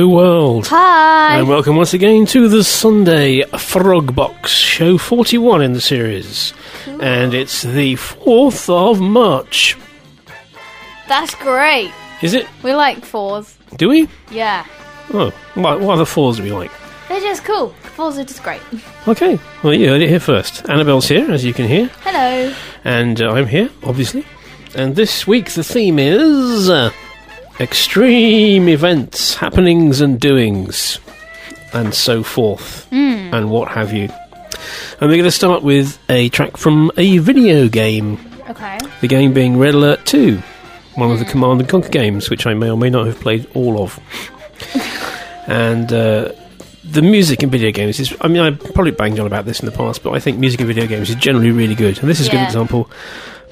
Hello, world. Hi. And welcome once again to the Sunday Frog Box, show 41 in the series. And it's the 4th of March. That's great. Is it? We like fours. Do we? Yeah. Oh, what, what other fours do we like? They're just cool. Fours are just great. Okay, well, you heard it here first. Annabelle's here, as you can hear. Hello. And uh, I'm here, obviously. And this week the theme is uh, extreme events, happenings and doings, and so forth, and what have you. And we're going to start with a track from a video game. Okay. The game being Red Alert 2, one of the Command and Conquer games, which I may or may not have played all of. and uh, the music in video games is, I mean, I probably banged on about this in the past, but I think music in video games is generally really good. And this is a good example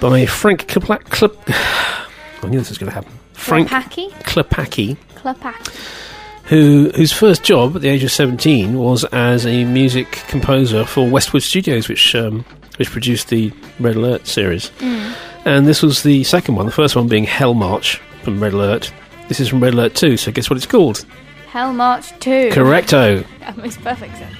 by Frank Klapla- Klap- I knew this was going to happen. Frank Klapaki? Klapacki, Klapaki. who whose first job at the age of 17 was as a music composer for Westwood Studios, which um, which produced the Red Alert series. And this was the second one, the first one being Hell March from Red Alert. This is from Red Alert 2, so guess what it's called? Hell March 2. Correcto. That makes perfect sense.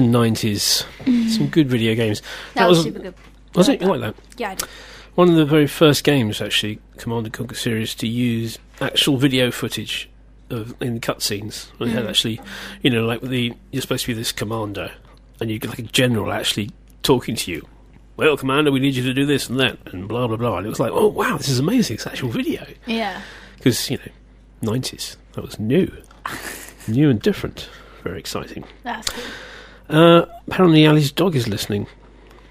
The 90s. Some good video games. That, was, super good. Was it? You like that? Yeah, I did. One of the very first games, actually, Command and Conquer series, to use actual video footage of in cutscenes. They had mm. actually, you know, like the you're supposed to be this commander, and you get like a general actually talking to you. Well, commander, we need you to do this and that, and blah blah blah. And it was like, oh wow, this is amazing! It's actual video Yeah. because you know, nineties that was new, new and different. Very exciting. That's cool. Uh, apparently, Ali's dog is listening.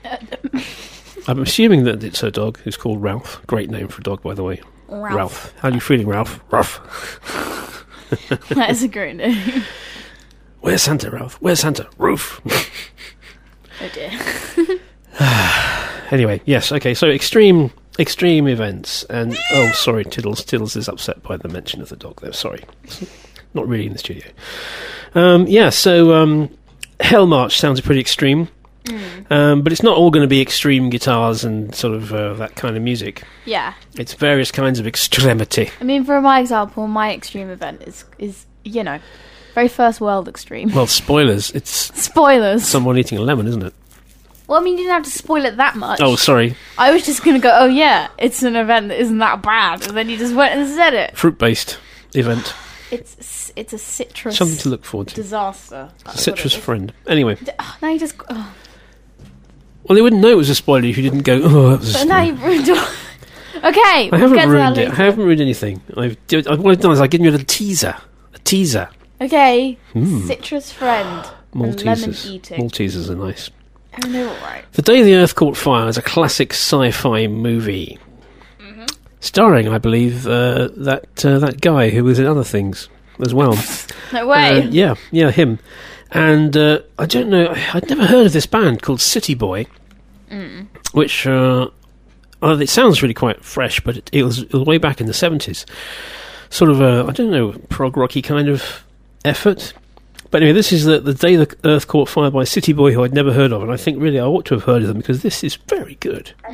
I'm assuming that it's her dog, who's called Ralph. Great name for a dog, by the way. Ralph. How are you feeling, Ralph? Ralph. that is a great name. Where's Santa, Ralph? Where's Santa? Roof. Oh dear. anyway, yes, okay, so extreme extreme events and oh sorry, Tiddles Tiddles is upset by the mention of the dog there, sorry. Not really in the studio. Um, yeah, so um, Hell March sounds pretty extreme. Um, but it's not all going to be extreme guitars and sort of uh, that kind of music. Yeah. It's various kinds of extremity. I mean, for my example, my extreme event is is you know, very first world extreme. Well, spoilers. It's Spoilers. someone eating a lemon, isn't it? well, I mean, you didn't have to spoil it that much. Oh, sorry. I was just gonna go. Oh yeah, it's an event that isn't that bad, and then you just went and said it. Fruit based event. It's it's a citrus Something to look forward to. disaster. That's what Citrus friend. Anyway, D- oh, now you just. Oh, well, they wouldn't know it was a spoiler if you didn't go, oh, that was but now you've ruined. all- okay, I haven't get to that ruined it. I haven't ruined anything. I've, I- what I've done is I've given you a little teaser. A teaser. Okay, hmm. citrus friend. Maltesers. Maltesers are nice. Oh no, all right. The Day the Earth Caught Fire is a classic sci-fi movie. Starring, I believe, uh, that uh, that guy who was in other things as well. No way. Uh, yeah, yeah, him. And uh, I don't know. I'd never heard of this band called City Boy, Mm. which uh, it sounds really quite fresh, but it, it, was, it was way back in the seventies. Sort of a I don't know prog rocky kind of effort. But anyway, this is the, the day the Earth caught fire by City Boy, who I'd never heard of, and I think really I ought to have heard of them because this is very good. At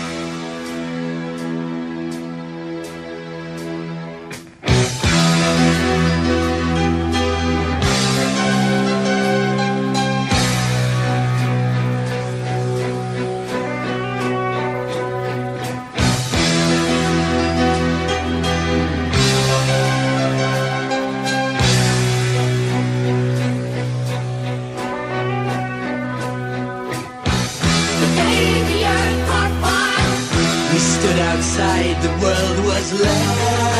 outside, the world was laughing.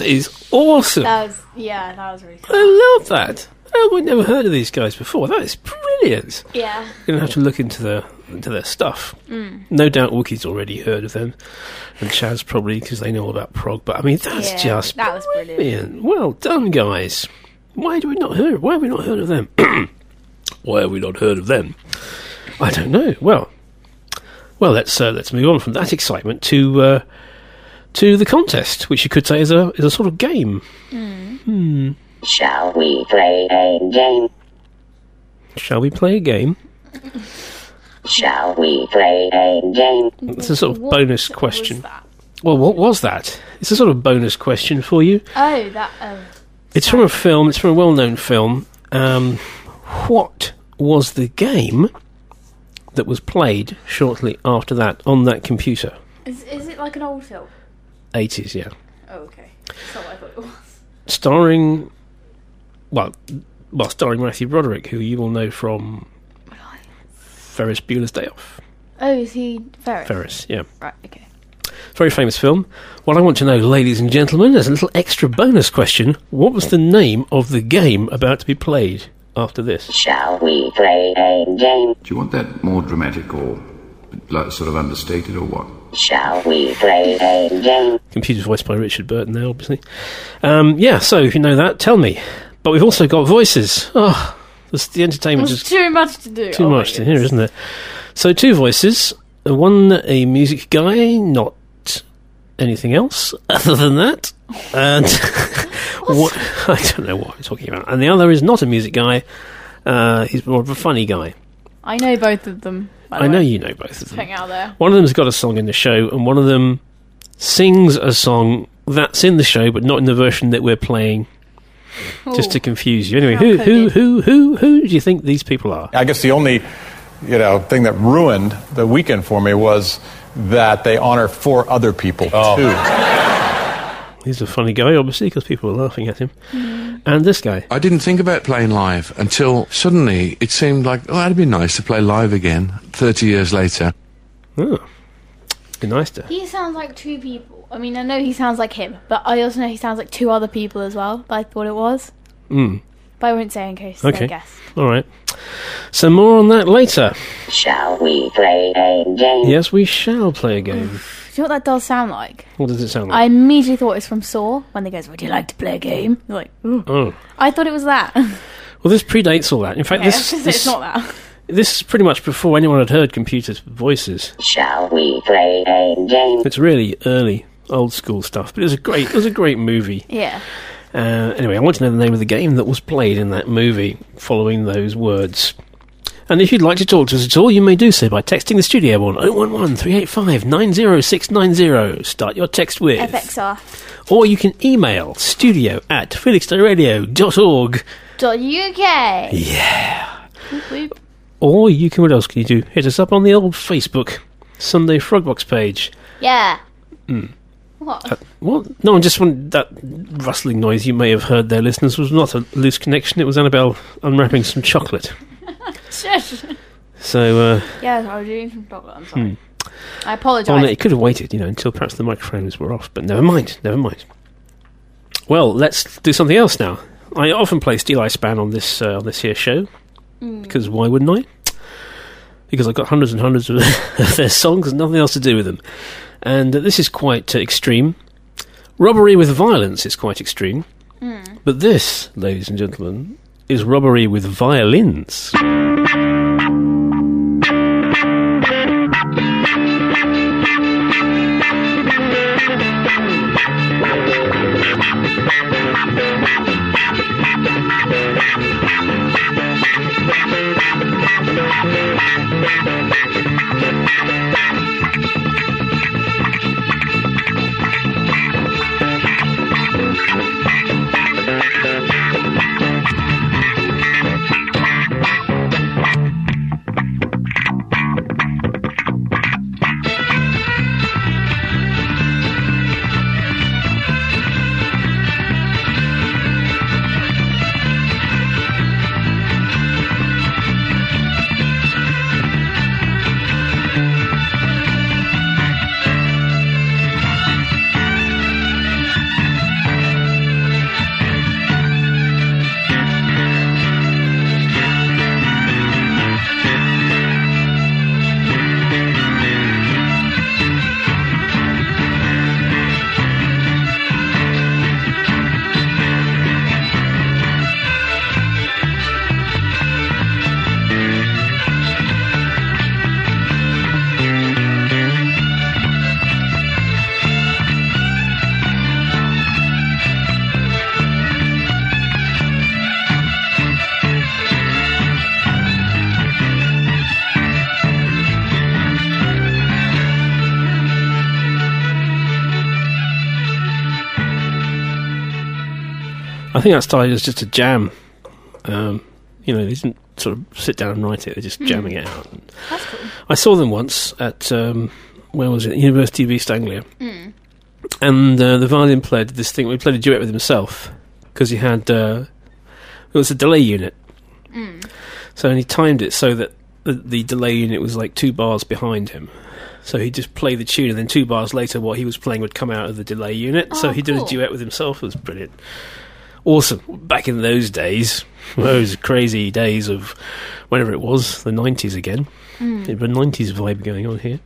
That is awesome. That was yeah, that was really cool. I love that. Oh, I've never heard of these guys before. That is brilliant. Yeah. You're going to have to look into their into their stuff. No doubt Wookie's already heard of them, and Chaz probably because they know all about prog. But I mean, that's Yeah, just that was brilliant. brilliant. Well done, guys. Why do we not heard? Why have we not heard of them? why have we not heard of them? I don't know. Well, well, let's uh, let's move on from that excitement to uh, to the contest, which you could say is a is a sort of game. Shall we play a game? Shall we play a game? Shall we play a game? It's a sort of What bonus was question. that? Well, what was that? It's a sort of bonus question for you. Oh, that. Oh. It's from a film. It's from a well-known film. Um, what was the game that was played shortly after that on that computer? Is, is it like an old film? Eighties, yeah. Oh, okay. That's not what I thought it was. Starring, well, well, starring Matthew Broderick, who you will know from Ferris Bueller's Day Off. Oh, is he Ferris? Ferris, yeah. Right, okay. Very famous film. What I want to know, ladies and gentlemen, as a little extra bonus question, what was the name of the game about to be played after this? Shall we play a game? Do you want that more dramatic or like, sort of understated or what? Shall we play a game? Computer's voiced by Richard Burton there, obviously. Um, yeah, so if you know that, tell me. But we've also got voices. Oh, this, the entertainment There's is too much to do. too Oh my much to hear, goodness. isn't it? So two voices. One, a music guy, not anything else other than that. And what, I don't know what I'm talking about. And the other is not a music guy. Uh, he's more of a funny guy. I know both of them. By the I know way. you know both of them. Hang out there. One of them's got a song in the show, and one of them sings a song that's in the show, but not in the version that we're playing, just to confuse you. Anyway, who, who, who, who, who do you think these people are? I guess the only, you know, thing that ruined the weekend for me was that they honor four other people oh. too. He's a funny guy, obviously, because people are laughing at him. And this guy. I didn't think about playing live until suddenly it seemed like, oh, that'd be nice to play live again 30 years later. Oh, be nice to. He sounds like two people. I mean, I know he sounds like him, but I also know he sounds like two other people as well. But I thought it was. Mm. But I won't say in case Okay. they guess. All right. So more on that later. Shall we play a game? Yes, we shall play a game. Do you know what that does sound like? What does it sound like? I immediately thought it was from Saw when they goes, "Would you like to play a game?" You're like, Ooh. Oh, I thought it was that. well, this predates all that. In fact, Okay, this it's not that. this is pretty much before anyone had heard computers' voices. Shall we play a game? It's really early, old school stuff, but it was a great, it was a great movie. Yeah. Uh, anyway, I want to know the name of the game that was played in that movie, following those words. And if you'd like to talk to us at all, you may do so by texting the studio on 011 385 90690. Start your text with. FXR. Or you can email studio at felixstoweradio.org. Dot UK. Yeah. Whoop, whoop. Or you can, what else can you do? Hit us up on the old Facebook Sunday Frogbox page. Yeah. Hmm. What? Well, no, I just want that rustling noise you may have heard there, listeners, was not a loose connection. It was Annabelle unwrapping some chocolate. So, uh, yeah, I was doing some chocolate. I'm sorry. I oh, apologise. no, it could have waited, you know, until perhaps the microphones were off. But never mind, never mind. Well, let's do something else now. I often play Steeleye Span on this uh, on this here show because why wouldn't I? Because I've got hundreds and hundreds of their songs and nothing else to do with them. And uh, this is quite uh, extreme. Robbery with violence is quite extreme. But this, ladies and gentlemen, is robbery with violins. I think that started as just a jam. Um, you know, they didn't sort of sit down and write it; they're just jamming it out. That's cool. I saw them once at um, where was it? University of East Anglia, and uh, the violin player did this thing. We played a duet with himself because he had uh, it was a delay unit, so and he timed it so that the, the delay unit was like two bars behind him. So he'd just play the tune, and then two bars later, what he was playing would come out of the delay unit. so Oh, he did cool. a duet with himself. It was brilliant, awesome. Back in those days, those crazy days of whenever it was, the nineties again. Bit of a nineties vibe going on here.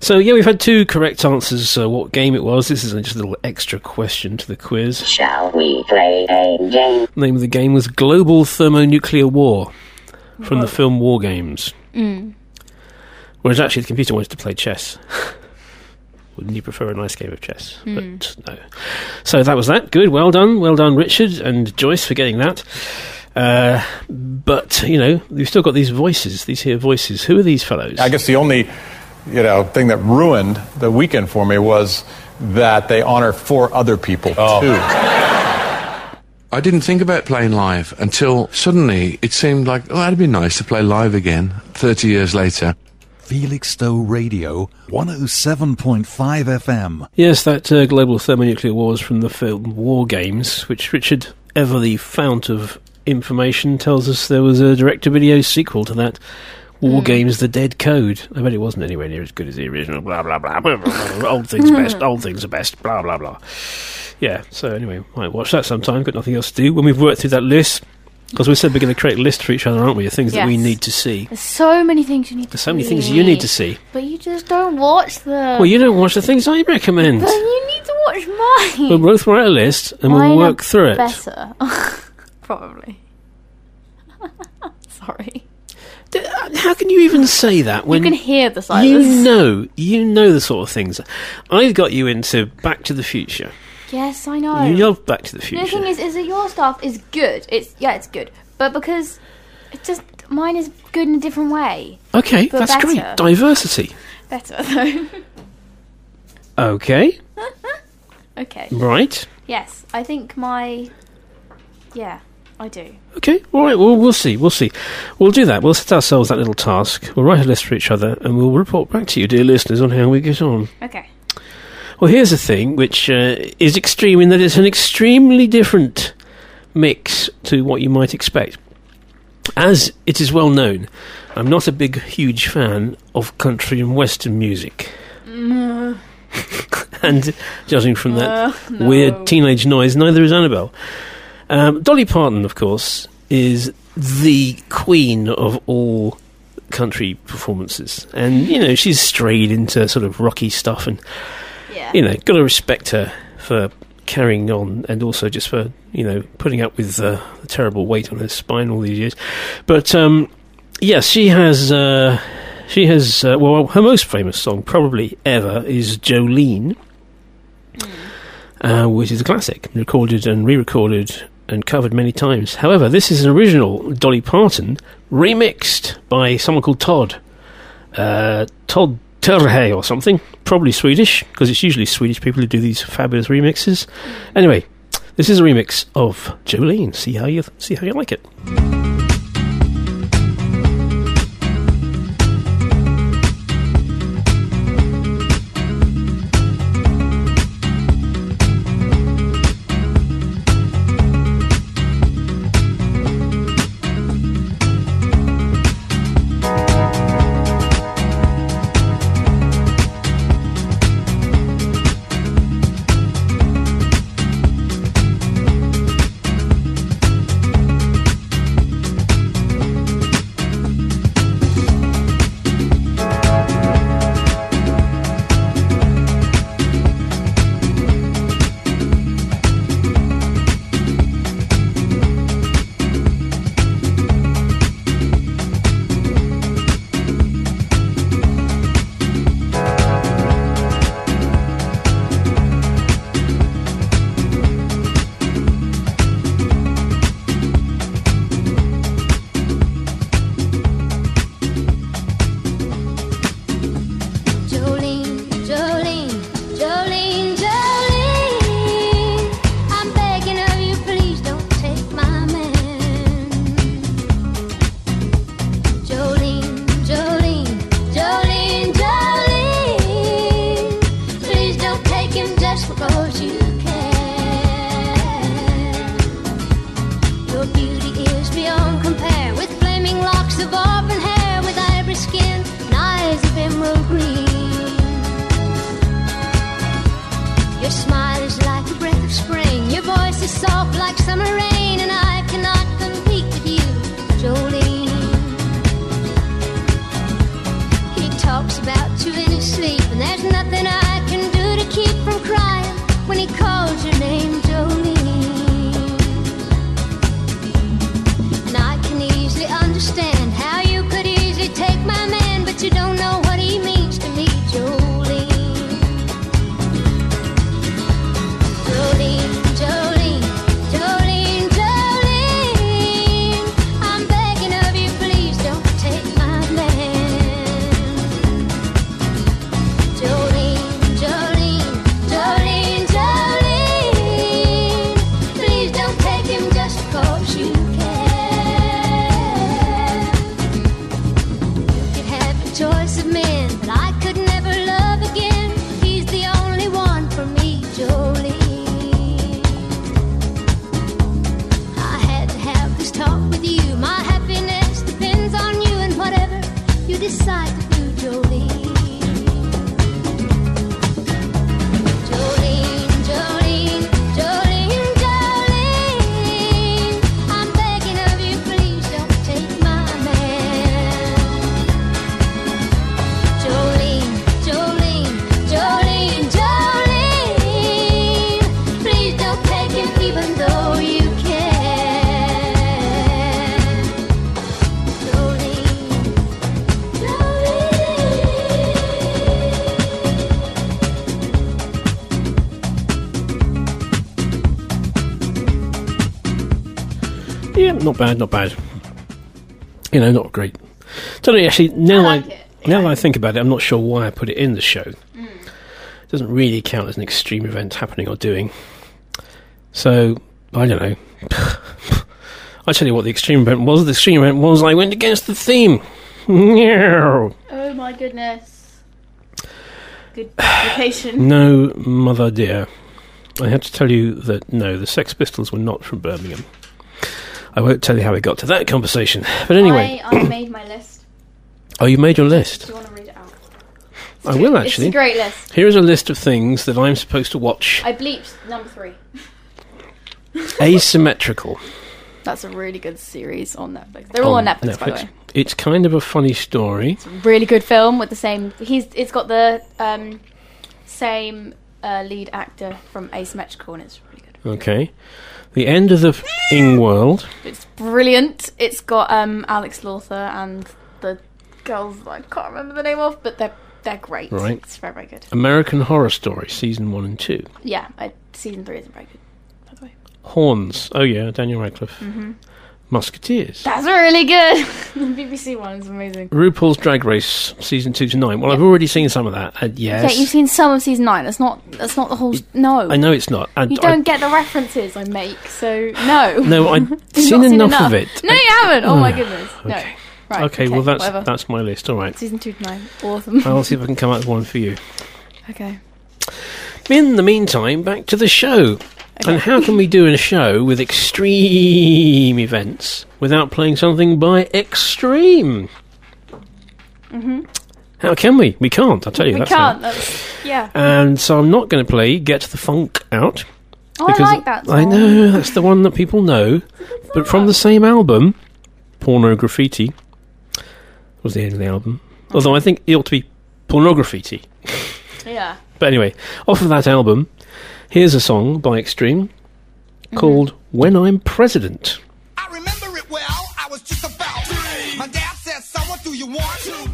So yeah, we've had two correct answers. Uh, what game it was? This is just a little extra question to the quiz. Shall we play a game? The name of the game was Global Thermonuclear War from the film War Games. Whereas actually the computer wanted to play chess. Wouldn't you prefer a nice game of chess? But no. So that was that. Good. Well done. Well done, Richard and Joyce, for getting that. Uh, but, you know, you've still got these voices, these here voices. Who are these fellows? I guess the only, you know, thing that ruined the weekend for me was that they honor four other people too. I didn't think about playing live until suddenly it seemed like, oh, that'd be nice to play live again 30 years later. Felixstowe Radio, 107.5 FM. Yes, that uh, global thermonuclear war is from the film War Games, which Richard, ever the fount of information, tells us there was a direct-to-video sequel to that. War Games: The Dead Code. I bet it wasn't anywhere near as good as the original. Blah blah blah. blah, blah, blah. old things best. Old things are best. Blah blah blah. Yeah. So anyway, might watch that sometime. Got nothing else to do when we've worked through that list. Because we said we're going to create a list for each other, aren't we? Of things that we Yes. need to see. There's so many things you need to There's so many see. things you need to see. But you just don't watch them. Well, you don't watch the things I recommend. Then you need to watch mine. We'll both write a list and Mine we'll are work through it. Better. Probably. Sorry. D- uh, How can you even say that when you can hear the silence. you know you know the sort of things? I've got you into Back to the Future. Yes, I know. You love Back to the Future. the thing is, is that your stuff is good. It's yeah, it's good. But because it just mine is good in a different way. okay, but that's great. Diversity. Better though. Okay, okay. right. Yes, I think my. Yeah, I do. Okay, all right. Well, we'll see. We'll see. We'll do that. We'll set ourselves that little task. We'll write a list for each other, and we'll report back to you, dear listeners, on how we get on. Okay. Well, here's the thing, which uh, is extreme in that it's an extremely different mix to what you might expect. As it is well known, I'm not a big, huge fan of country and western music. and judging from that weird teenage noise, neither is Annabelle. Um, Dolly Parton, of course, is the queen of all country performances. And, you know, she's strayed into sort of rocky stuff and Yeah. you know, got to respect her for carrying on and also just for, you know, putting up with uh, the terrible weight on her spine all these years. But, um, yes, she has, uh, she has, uh, well, her most famous song probably ever is Jolene, uh, which is a classic, recorded and re recorded and covered many times. However, this is an original Dolly Parton remixed by someone called Todd uh, Todd Terhe or something, probably Swedish, because it's usually Swedish people who do these fabulous remixes. Anyway, this is a remix of Jolene. See how you see how you like it. when he called your name. Not bad, not bad. You know, not great. Don't know, actually, now I, like it. now that I think about it, I'm not sure why I put it in the show. It doesn't really count as an extreme event happening or doing. So, I don't know. I tell you what the extreme event was. The extreme event was I went against the theme. Oh my goodness. Good. No mother dear. I have to tell you that no, the Sex Pistols were not from Birmingham. I won't tell you how we got to that conversation. But anyway, I, I made my list. oh, you made your list. Do you want to read it out? I will actually. It's actually. a great list. Here is a list of things that I'm supposed to watch. I bleeped number three. Asymmetrical. That's a really good series on Netflix. They're all on Netflix, by the way. It's kind of a funny story. Really good film with the same. He's. It's got the um, same uh, lead actor from Asymmetrical, and it's really good. Okay. The end of the Ing world. It's brilliant. It's got um, Alex Lawther and the girls I can't remember the name of, but they're they're great. Right. It's very very good. American Horror Story, season one and two. Yeah, I, season three isn't very good. By the way, Horns. Oh yeah, Daniel Radcliffe. Mm-hmm. Musketeers. that's really good. the BBC one is amazing. RuPaul's Drag Race, season two to nine. Well, I've already seen some of that. And yes, Okay, you've seen some of season nine. That's not that's not the whole. no, I know it's not. And You don't get the references I make, so no. No, I've seen enough of it. No, you haven't. Oh my ah, goodness. No. Okay. Right. okay, well that's whatever. that's my list. All right. season two to nine. Awesome. I'll see if I can come up with one for you. okay. In the meantime, back to the show. And how can we do a show with extreme events without playing something by extreme? Mhm. How can we? We can't. I'll tell you. We that's can't. How. That's yeah. And so I'm not going to play Get the Funk Out. Oh, I like that I know that's the one that people know, but from the same album, Porno Graffiti was the end of the album. Although I think it ought to be Pornograffiti. Yeah. But anyway, off of that album, here's a song by Extreme called mm-hmm. When I'm President. I remember it well. I was just about three. My dad said, "Son, what do you want?" Too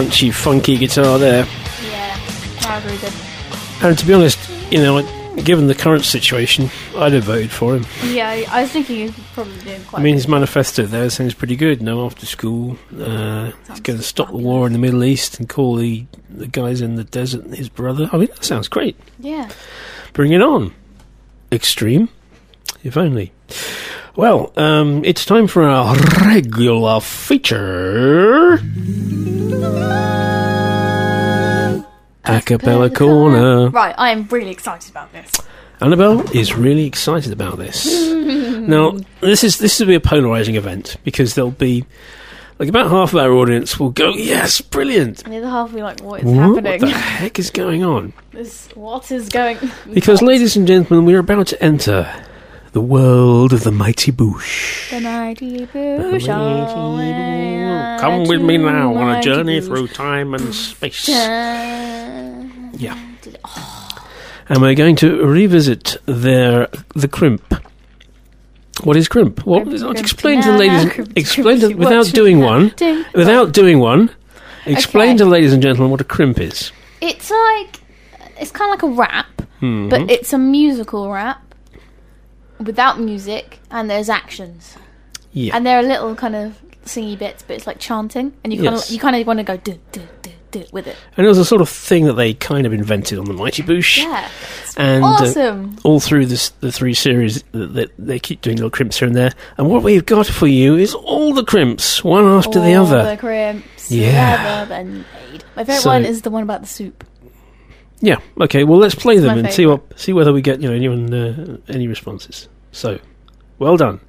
crunchy, funky guitar there. Yeah, that was really good. And to be honest, you know, given the current situation, I'd have voted for him. Yeah, I- I was thinking he's probably doing quite. I mean, his manifesto there sounds pretty good. No after school. Uh, he's going to stop the war in the Middle East and call the, the guys in the desert his brother. I mean, that sounds great. yeah. Bring it on. Extreme, if only. Well, um, it's time for our regular feature. Acapella Corner. Right, I am really excited about this. Annabelle is really excited about this. now, this is this will be a polarizing event because there'll be like about half of our audience will go, "Yes, brilliant." And the other half will be like, what is What happening? What the heck is going on? This, what is going Because, ladies and gentlemen, we are about to enter the world of the Mighty Boosh. The Mighty Boosh. Come with me now on a journey through time and space. Yeah. And we're going to revisit their the crimp. What is crimp? Well, Crimp, explain to the ladies. explain to without doing one. Without doing one. Explain to the ladies and gentlemen what a crimp is. It's like it's kind of like a rap, Mhm. but it's a musical rap without music, and there's actions, Yeah. and there are little kind of singy bits, but it's like chanting, and you kind Yes. of you kind of want to go do do do do with it. And it was a sort of thing that they kind of invented on the Mighty Boosh. Yeah, And uh, awesome. all through this, the three series, that that they keep doing little crimps here and there. And what we've got for you is all the crimps, one after the All other. the crimps, Yeah. ever been made. My favorite So- one is the one about the soup. Yeah. Okay. Well, let's play them my and see what see whether we get you know anyone uh, any responses. So, well done.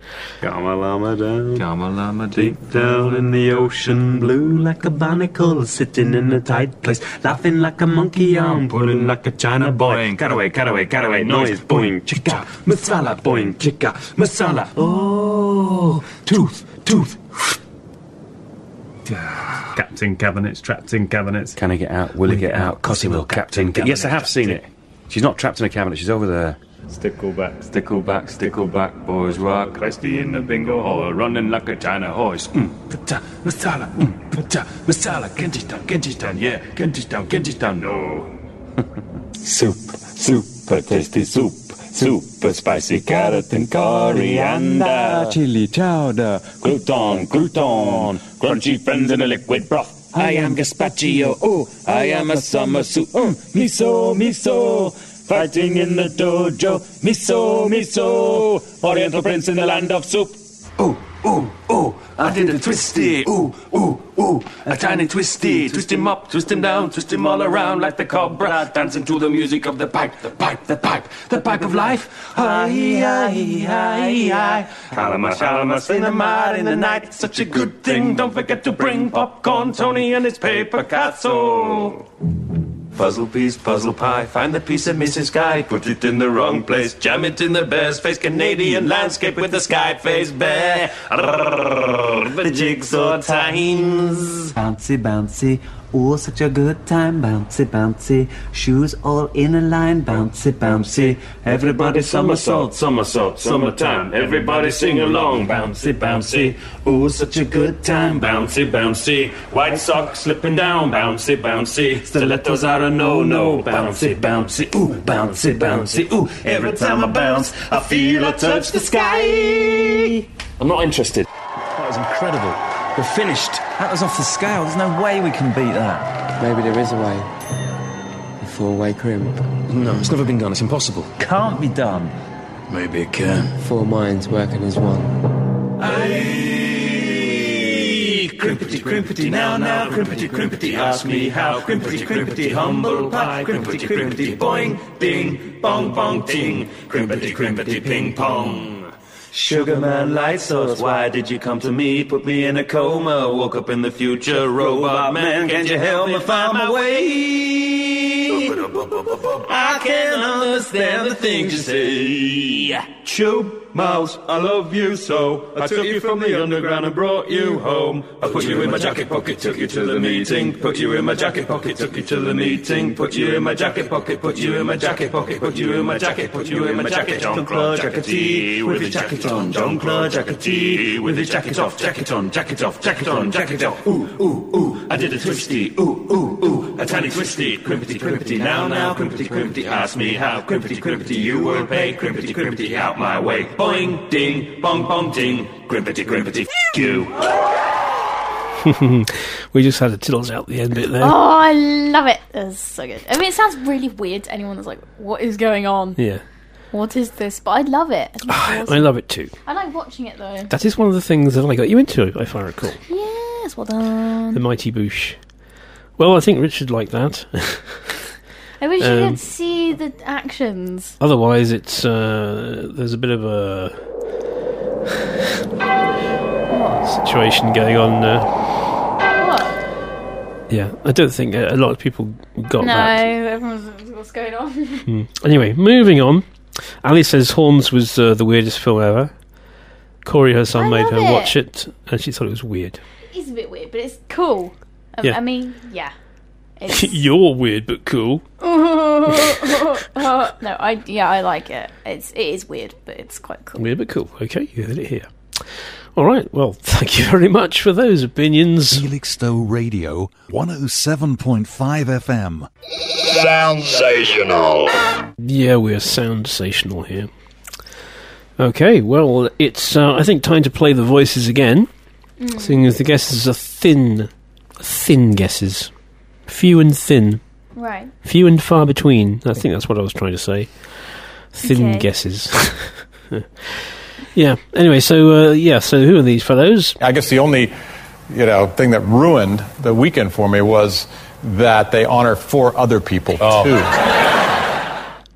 Gamma llama down, gamma llama deep down in the ocean blue, like a barnacle sitting in a tight place, laughing like a monkey arm, pulling like a China boy. Cut away, cut away, cut away, noise, boing, chicka, masala, boing, chicka, masala. Oh, tooth, tooth. Captain Cabinets, trapped in cabinets. Can he get out? Will he get out? Cos he will, Captain. Ca- yes, I have seen it. She's not trapped in a cabinet. She's over there. Stickleback, stickleback, stickleback, boys rock. Christy in the bingo hall, running like a China horse. Mm, pata, masala, mm, pata, masala, Kentish town, Kentish town, yeah, Kentish town, Kentish town, no. soup, super tasty soup, super spicy carrot and coriander, chili chowder, crouton, crouton, crunchy friends in a liquid broth. I am gazpacho, oh, I am a summer soup, mm, miso, miso. Fighting in the dojo, miso, miso. Oriental prince in the land of soup. Oh, oh, ooh. I did a twisty. Ooh, ooh, ooh. A tiny twisty. Twist him up, twist him down, twist him all around like the cobra. Dancing to the music of the pipe, the pipe, the pipe, the pipe of life. Hi, hi. Calamus, calamus in the mud in the night. Such a good thing. Don't forget to bring popcorn, Tony and his paper castle. Puzzle piece, puzzle pie. Find the piece of Mrs. Guy. Put it in the wrong place. Jam it in the bear's face. Canadian landscape with the sky face bear. The jigsaw times. Bouncy, bouncy, oh, such a good time. Bouncy, bouncy, shoes all in a line. Bouncy, bouncy, Everybody somersault, somersault, summertime. Everybody sing along. Bouncy, bouncy. Ooh, such a good time. Bouncy, bouncy. White socks slipping down. Bouncy, bouncy. Stilettos are a no-no. Bouncy, bouncy. Ooh, bouncy, bouncy. Ooh, every time I bounce, I feel I touch the sky. I'm not interested. That was incredible. We're finished. That was off the scale. There's no way we can beat that. Maybe there is a way. A four-way crimp. No, it's never been done. It's impossible. Can't be done. Maybe it can. Four minds working as one. Aye, crimpity, crimpity, now, now, crimpity, crimpity, ask me how, crimpity, crimpity, humble pie, crimpity, crimpity, boing, ding, bong, bong, ting, crimpity, crimpity, ping, pong. Sugarman light source, why did you come to me? Put me in a coma, woke up in the future, robot man, can't you help me find my way? I can't understand the things you say. Choop, Mouse, I love you so. I took you from the underground and brought you home. I put you in my jacket pocket, took you to the meeting. Put you in my jacket pocket, took you to the meeting. Put you in my jacket pocket, put you in my jacket pocket, put you in my jacket, put you in my jacket. Jean Claude Jackety with his jacket on. Jean Claude Jackety with his jacket off, jacket on, jacket off, jacket on, jacket off. Ooh, ooh, ooh. I did a twisty. Ooh, ooh, ooh. A tiny twisty. Crimpity, crimpity. Now, now, crimpity, crimpity. Ask me how. Crimpity, crimpity. You will pay. Crimpity, crimpity. Out my way. Boing, ding, bong, bong, ding. Crimpity, crimpity. F you. we just had a tiddles out the end bit there. Oh, I love it. That's so good. I mean, it sounds really weird to anyone that's like, what is going on? Yeah. What is this? But I love it. Ah, I think I love it too. I like watching it though. That is one of the things that I got you into, if I recall. Yes, well done. The Mighty Boosh. Well, I think Richard liked that. I wish you Um, could see the actions. Otherwise, it's uh, there's a bit of a situation going on. Uh, What? yeah, I don't think a lot of people got no, that. everyone's what's going on. Hmm. Anyway, moving on. Ali says Horns was uh, the weirdest film ever. Corey, her son, I made her it. watch it, and she thought it was weird. it's a bit weird, but it's cool. Um, Yeah. I mean, yeah. It's You're weird, but cool. Uh, no, I yeah, I like it. It's it is weird, but it's quite cool. Weird, but cool. Okay, you heard it here. All right. Well, thank you very much for those opinions. Felixstowe Radio, 107.5 FM. Sensational. Yeah, we're sensational here. Okay, well, it's uh, I think time to play the voices again, Mm. seeing as the guesses are thin, thin guesses, few and thin, Right. few and far between. I think that's what I was trying to say. Thin Okay. guesses. yeah. Anyway, so uh, yeah, so who are these fellows? I guess the only, you know, thing that ruined the weekend for me was that they honor four other people too.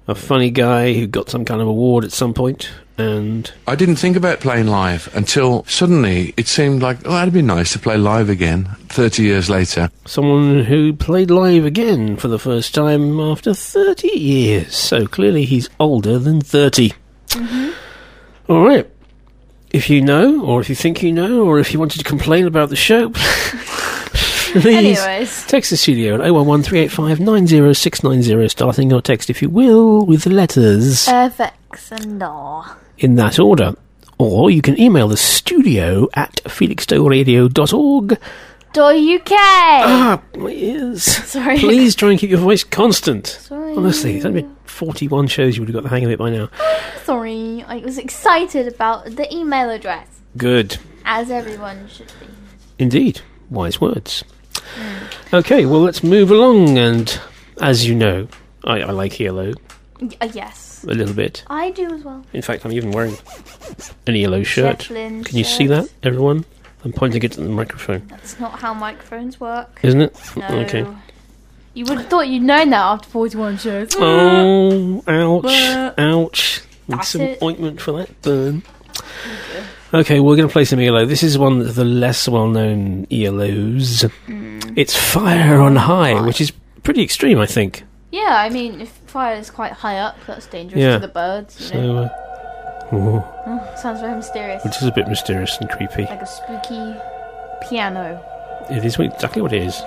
A funny guy who got some kind of award at some point, and I didn't think about playing live until suddenly it seemed like, oh, that'd be nice to play live again 30 years later. someone who played live again for the first time after 30 years. So clearly he's older than 30. Mm-hmm. All right. If you know, or if you think you know, or if you wanted to complain about the show, please Anyways. text the studio at 011 90690, starting your text, if you will, with the letters FX and R. in that order. Or you can email the studio at felixstoweradio.org. .uk. Ah, my ears. Sorry. Please try and keep your voice constant. Sorry. Honestly, it's only been 41 shows, you would have got the hang of it by now. Sorry, I was excited about the email address, Good. as everyone should be. Indeed. Wise words. Okay, well, let's move along. And as you know, I, I like ELO Y- uh, yes, a little bit. I do as well. In fact, I'm even wearing an ELO shirt. Can you see that, everyone? I'm pointing it at the microphone. That's not how microphones work. Isn't it? No. Okay. You would have thought you'd known that after 41 shows. Oh, ouch, But- ouch. Need some it. ointment for that burn. Okay, we're going to play some ELO. This is one of the less well known ELOs. Mm. It's Fire on High, which is pretty extreme, I think. Yeah, I mean, if fire is quite high up, that's dangerous Yeah. to the birds. You So, know? uh, ooh, Oh, sounds very mysterious. which is a bit mysterious and creepy. Like a spooky piano. It is exactly what it is.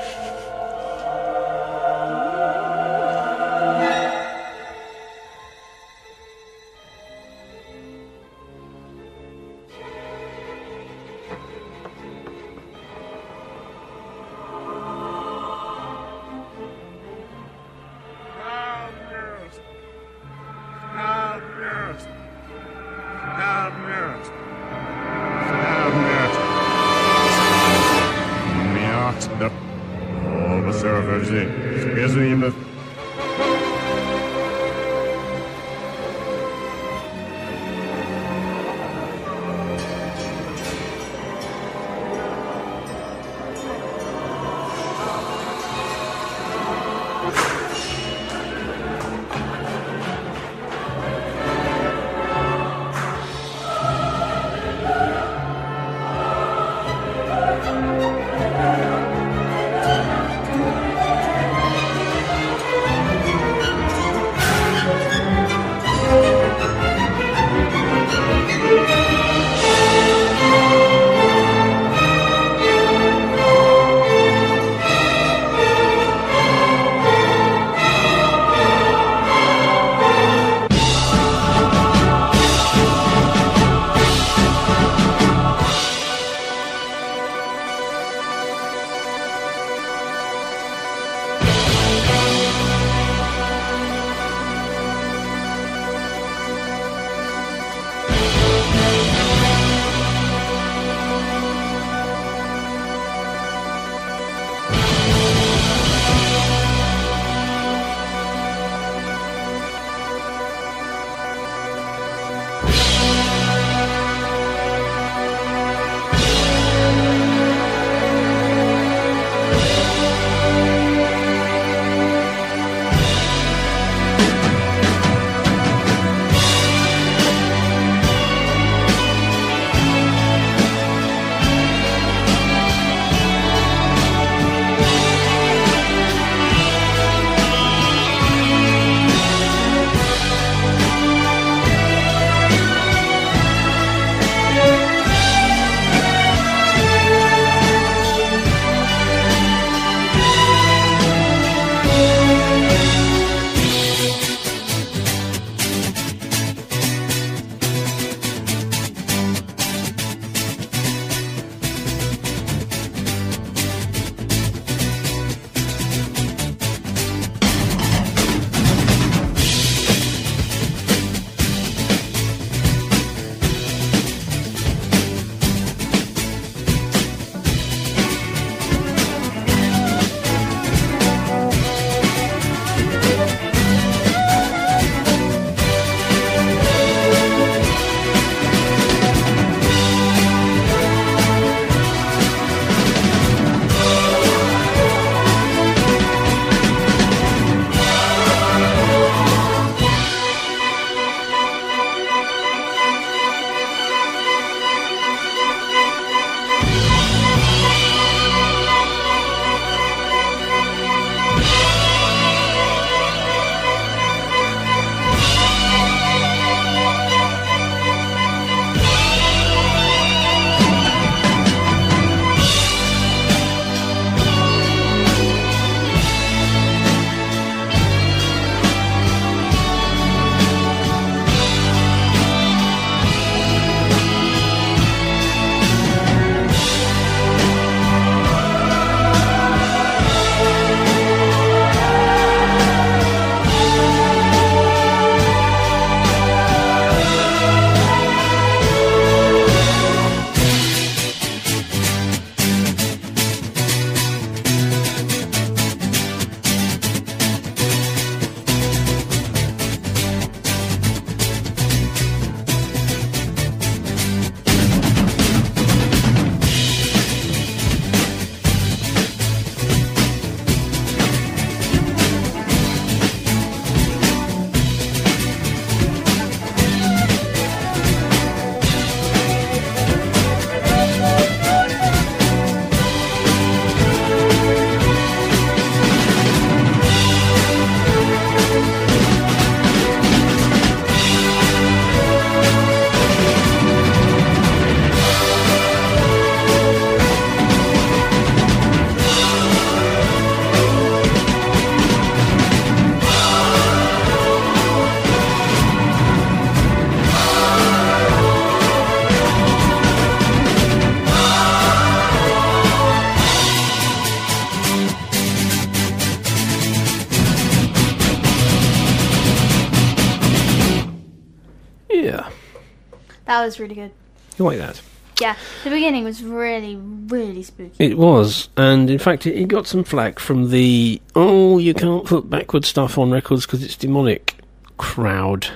That was really good. you like that? Yeah, the beginning was really, really spooky. It was, and in fact, it, it got some flack from the "oh, you can't put backward stuff on records because it's demonic" crowd.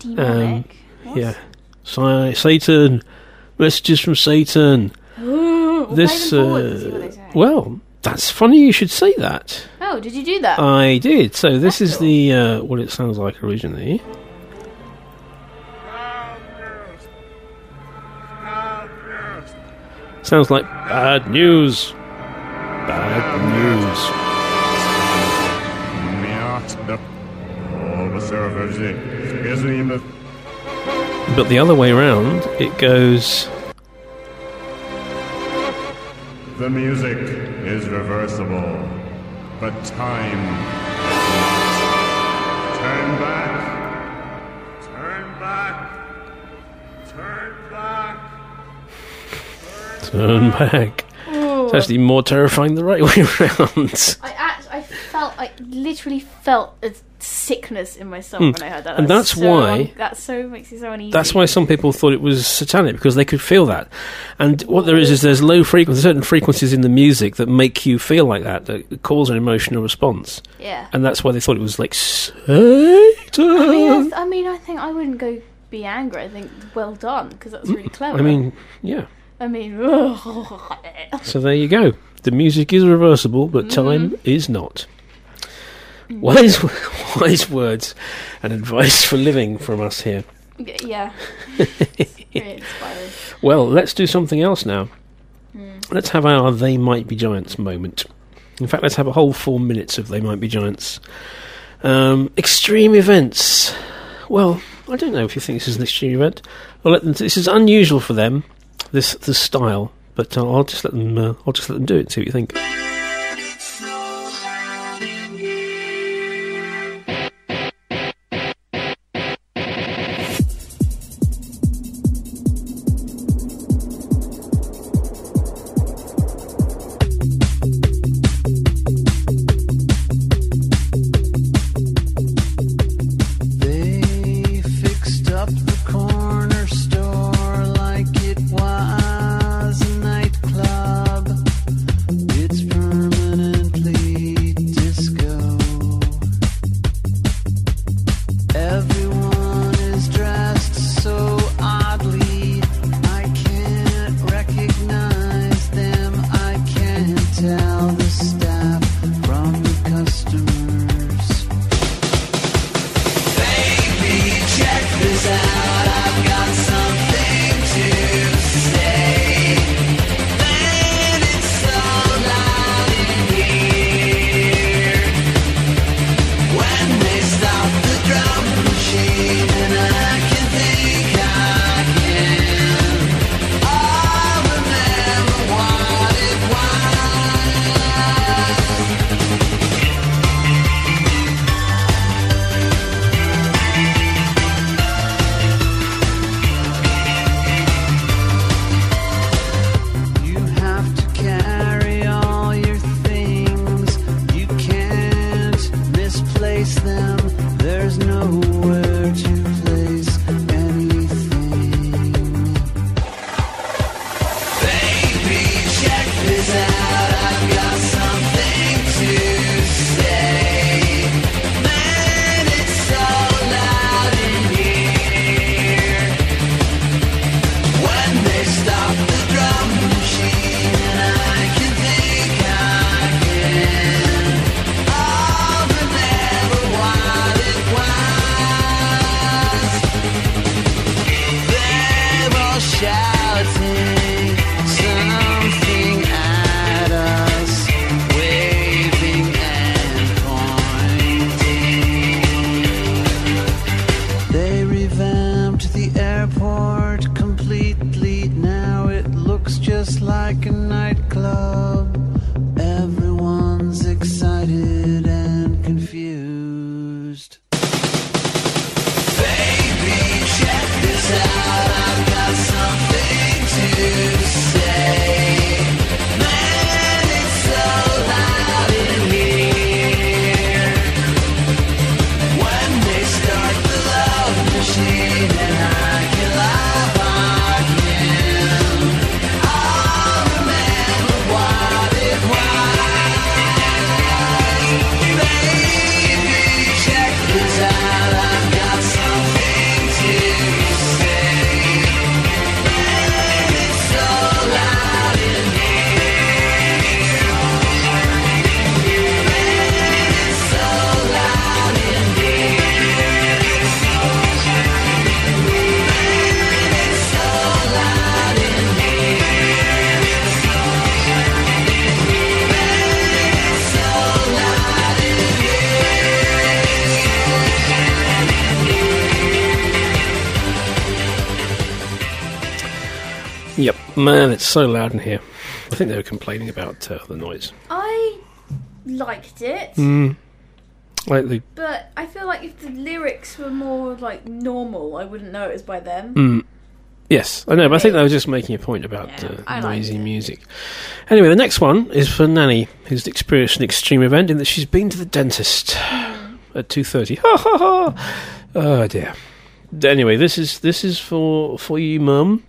Demonic? Um, yeah, Sa- Satan, messages from Satan. Ooh, we'll this, play forward and see what they uh, well, that's funny. You should say that. Oh, did you do that? I did. So this is the uh, what it sounds like originally. Sounds like bad news. Bad news. Mjata. Observer-zi. Skizzy But the other way round, it goes. The music is reversible, but time. Turn back. Turn back. It's actually more terrifying the right way around. I act, I felt, I literally felt a sickness in my stomach Mm. when I heard that. And that's so why- un- that so makes it so uneasy. That's why some people thought it was satanic because they could feel that. And what there is is there's low frequencies, certain frequencies in the music that make you feel like that, that cause an emotional response. Yeah. And that's why they thought it was like Satan. I mean, I, th- I mean, I think I wouldn't go be angry. I think well done because that's really clever. I mean, yeah. I mean, So there you go. The music is reversible, but time is not. Wise, wise words and advice for living from us here. yeah, It's really inspiring. Well, let's do something else now. Let's have our They Might Be Giants moment. In fact, let's have a whole four minutes of They Might Be Giants. Um, extreme events. Well, I don't know if you think this is an extreme event. Them. This is unusual for them. This the style, but uh, I'll just let them. Uh, I'll just let them do it. and See what you think. It's so loud in here. I think they were complaining about uh, the noise. I liked it, Mm. Like the but I feel like if the lyrics were more like normal, I wouldn't know it was by them. Mm. Yes, I know, but I think they were just making a point about uh, I liked noisy music. Anyway, the next one is for Nanny, who's experienced an extreme event in that she's been to the dentist at two thirty. Ha ha ha! Oh dear. Anyway, this is this is for for you, Mum,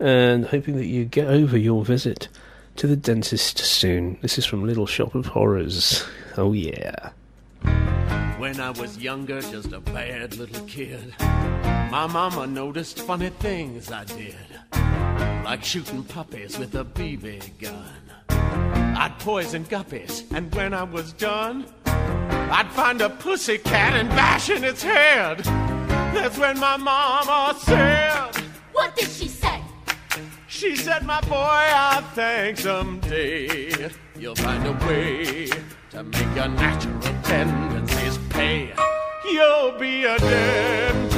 and hoping that you get over your visit to the dentist soon. This is from Little Shop of Horrors. Oh yeah. When I was younger, just a bad little kid, my mama noticed funny things I did, like shooting puppies with a BB gun. I'd poison guppies, and when I was done, I'd find a pussy cat and bash in its head. That's when my mama said, What did she say? She said, My boy, I think someday you'll find a way to make your natural tendencies pay. You'll be a dentist.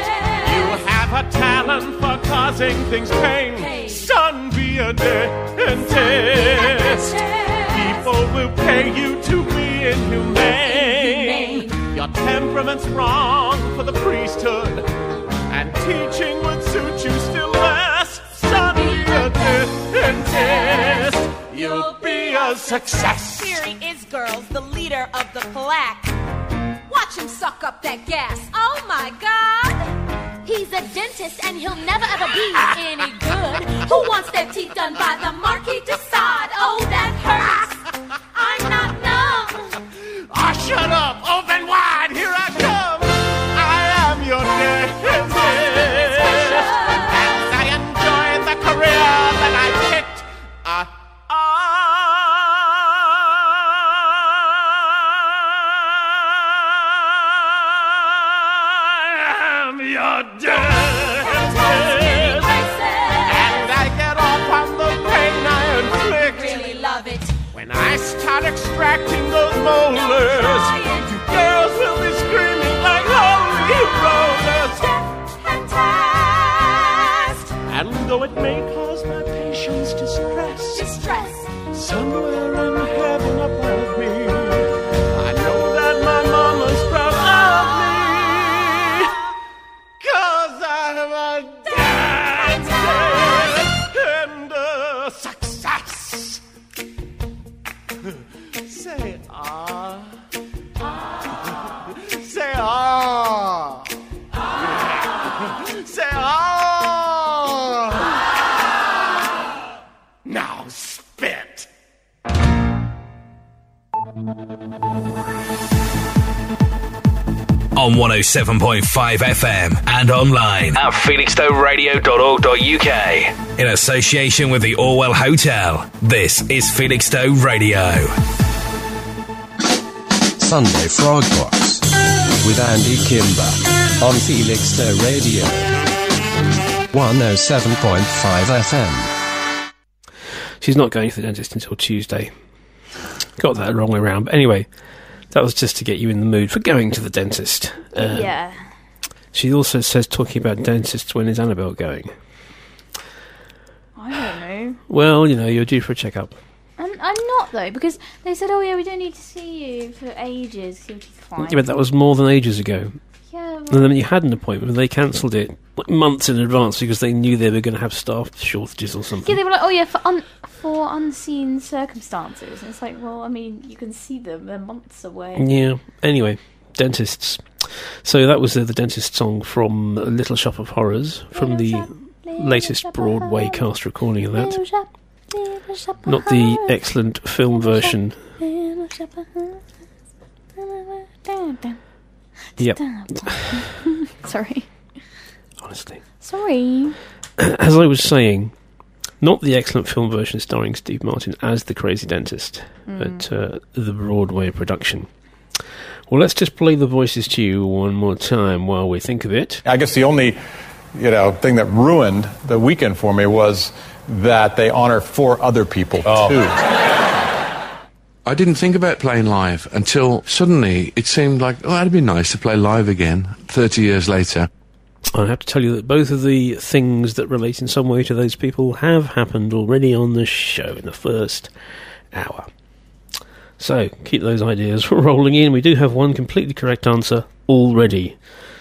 You have a talent for causing things pain. Son, be a dentist. People will pay you to be inhumane. Your temperament's wrong for the priesthood, and teaching would suit you dentist. You'll be a success. Here he is, girls, the leader of the pack. Watch him suck up that gas. Oh my god! He's a dentist and he'll never ever be any good. Who wants their teeth done by the Marquis de Sade? Oh, that hurts. I'm not numb. Ah, shut up! Open wide! Though it may cause my patients distress, distress, somewhere on 107.5 FM and online at felixstoweradio.org.uk. In association with the Orwell Hotel, this is Felixstowe Radio. Sunday Frog Box with Andy Kimber on Felixstowe Radio 107.5 FM. She's not going to the dentist until Tuesday. Got that wrong way around. But anyway, that was just to get you in the mood for going to the dentist. Um, yeah. She also says talking about dentists. When is Annabelle going? I don't know. Well, you know, you're due for a checkup. I'm, I'm not though because they said, "Oh yeah, we don't need to see you for ages. Your teeth are fine." Yeah, but that was more than ages ago. Yeah, And then you had an appointment, and they cancelled it like months in advance because they knew they were going to have staff shortages or something. Yeah, they were like, "Oh yeah, for un- for unseen circumstances." And it's like, well, I mean, you can see them; they're months away. Yeah. Anyway, dentists. So that was uh, the dentist song from Little Shop of Horrors from the latest Broadway cast recording of that. Not the excellent film version. Yep. Sorry. Honestly. Sorry. As I was saying, not the excellent film version starring Steve Martin as the crazy dentist, Mm. but uh, the Broadway production. Well, let's just play the voices to you one more time while we think of it. I guess the only, you know, thing that ruined the weekend for me was that they honor four other people too. I didn't think about playing live until suddenly it seemed like, oh, that'd be nice to play live again 30 years later. I have to tell you that both of the things that relate in some way to those people have happened already on the show in the first hour. So keep those ideas rolling in. We do have one completely correct answer already.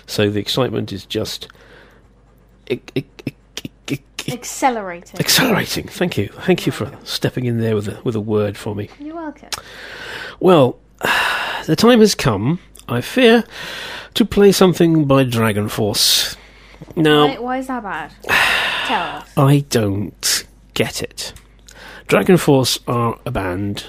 So the excitement is just Accelerating. accelerating. Thank you. Thank you for stepping in there with a, with a word for me. You're welcome. Well, the time has come, I fear, to play something by Dragon Force. Now, Why, why is that bad? Tell us. I don't get it. Dragon Force are a band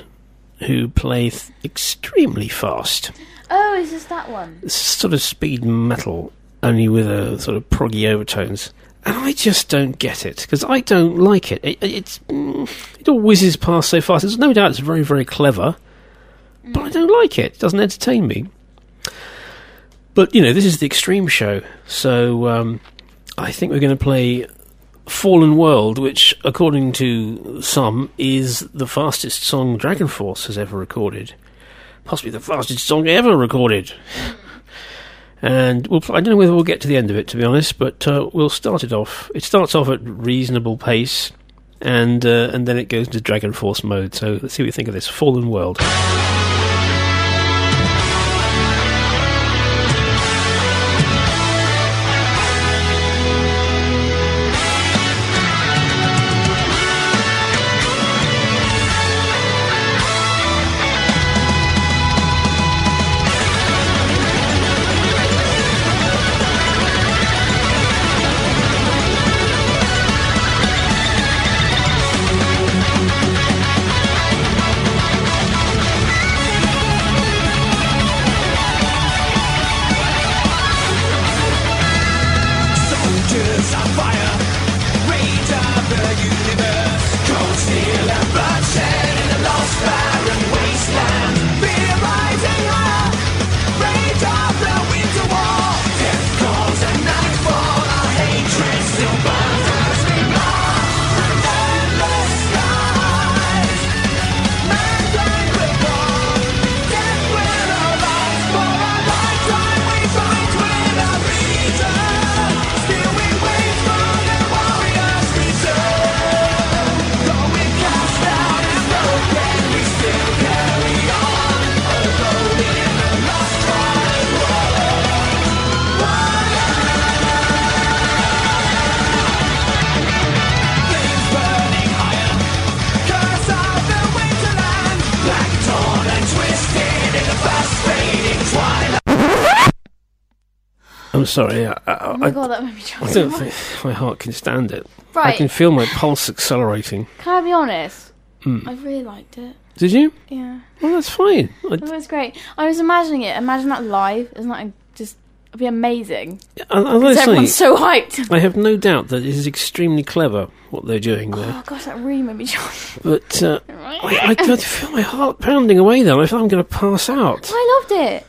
who play th- extremely fast. Oh, is this that one? It's sort of speed metal, only with a sort of proggy overtones. And I just don't get it because I don't like it. it it's mm, it all whizzes past so fast. There's no doubt it's very very clever, but I don't like it. It doesn't entertain me. But you know, this is the extreme show, so um, I think we're going to play Fallen World, which, according to some, is the fastest song Dragon Force has ever recorded. Possibly the fastest song ever recorded. And we'll, I don't know whether we'll get to the end of it, to be honest, but uh, we'll start it off. It starts off at reasonable pace, and uh, and then it goes into Dragon Force mode. So let's see what you think of this Fallen World. Sorry. I, I, Oh my I- god, that made me jump I don't think my heart can stand it. Right. I can feel my pulse accelerating. Can I be honest? Hmm. I really liked it. Did you? Yeah. Well, that's fine. I, It was great. I was imagining it. Imagine that live. Isn't that just it'd be amazing? I, I Because everyone's so hyped. I have no doubt that it is extremely clever what they're doing there. Oh gosh, that really made me jump. But uh, I, I could feel my heart pounding away there. I feel I'm going to pass out. I loved it.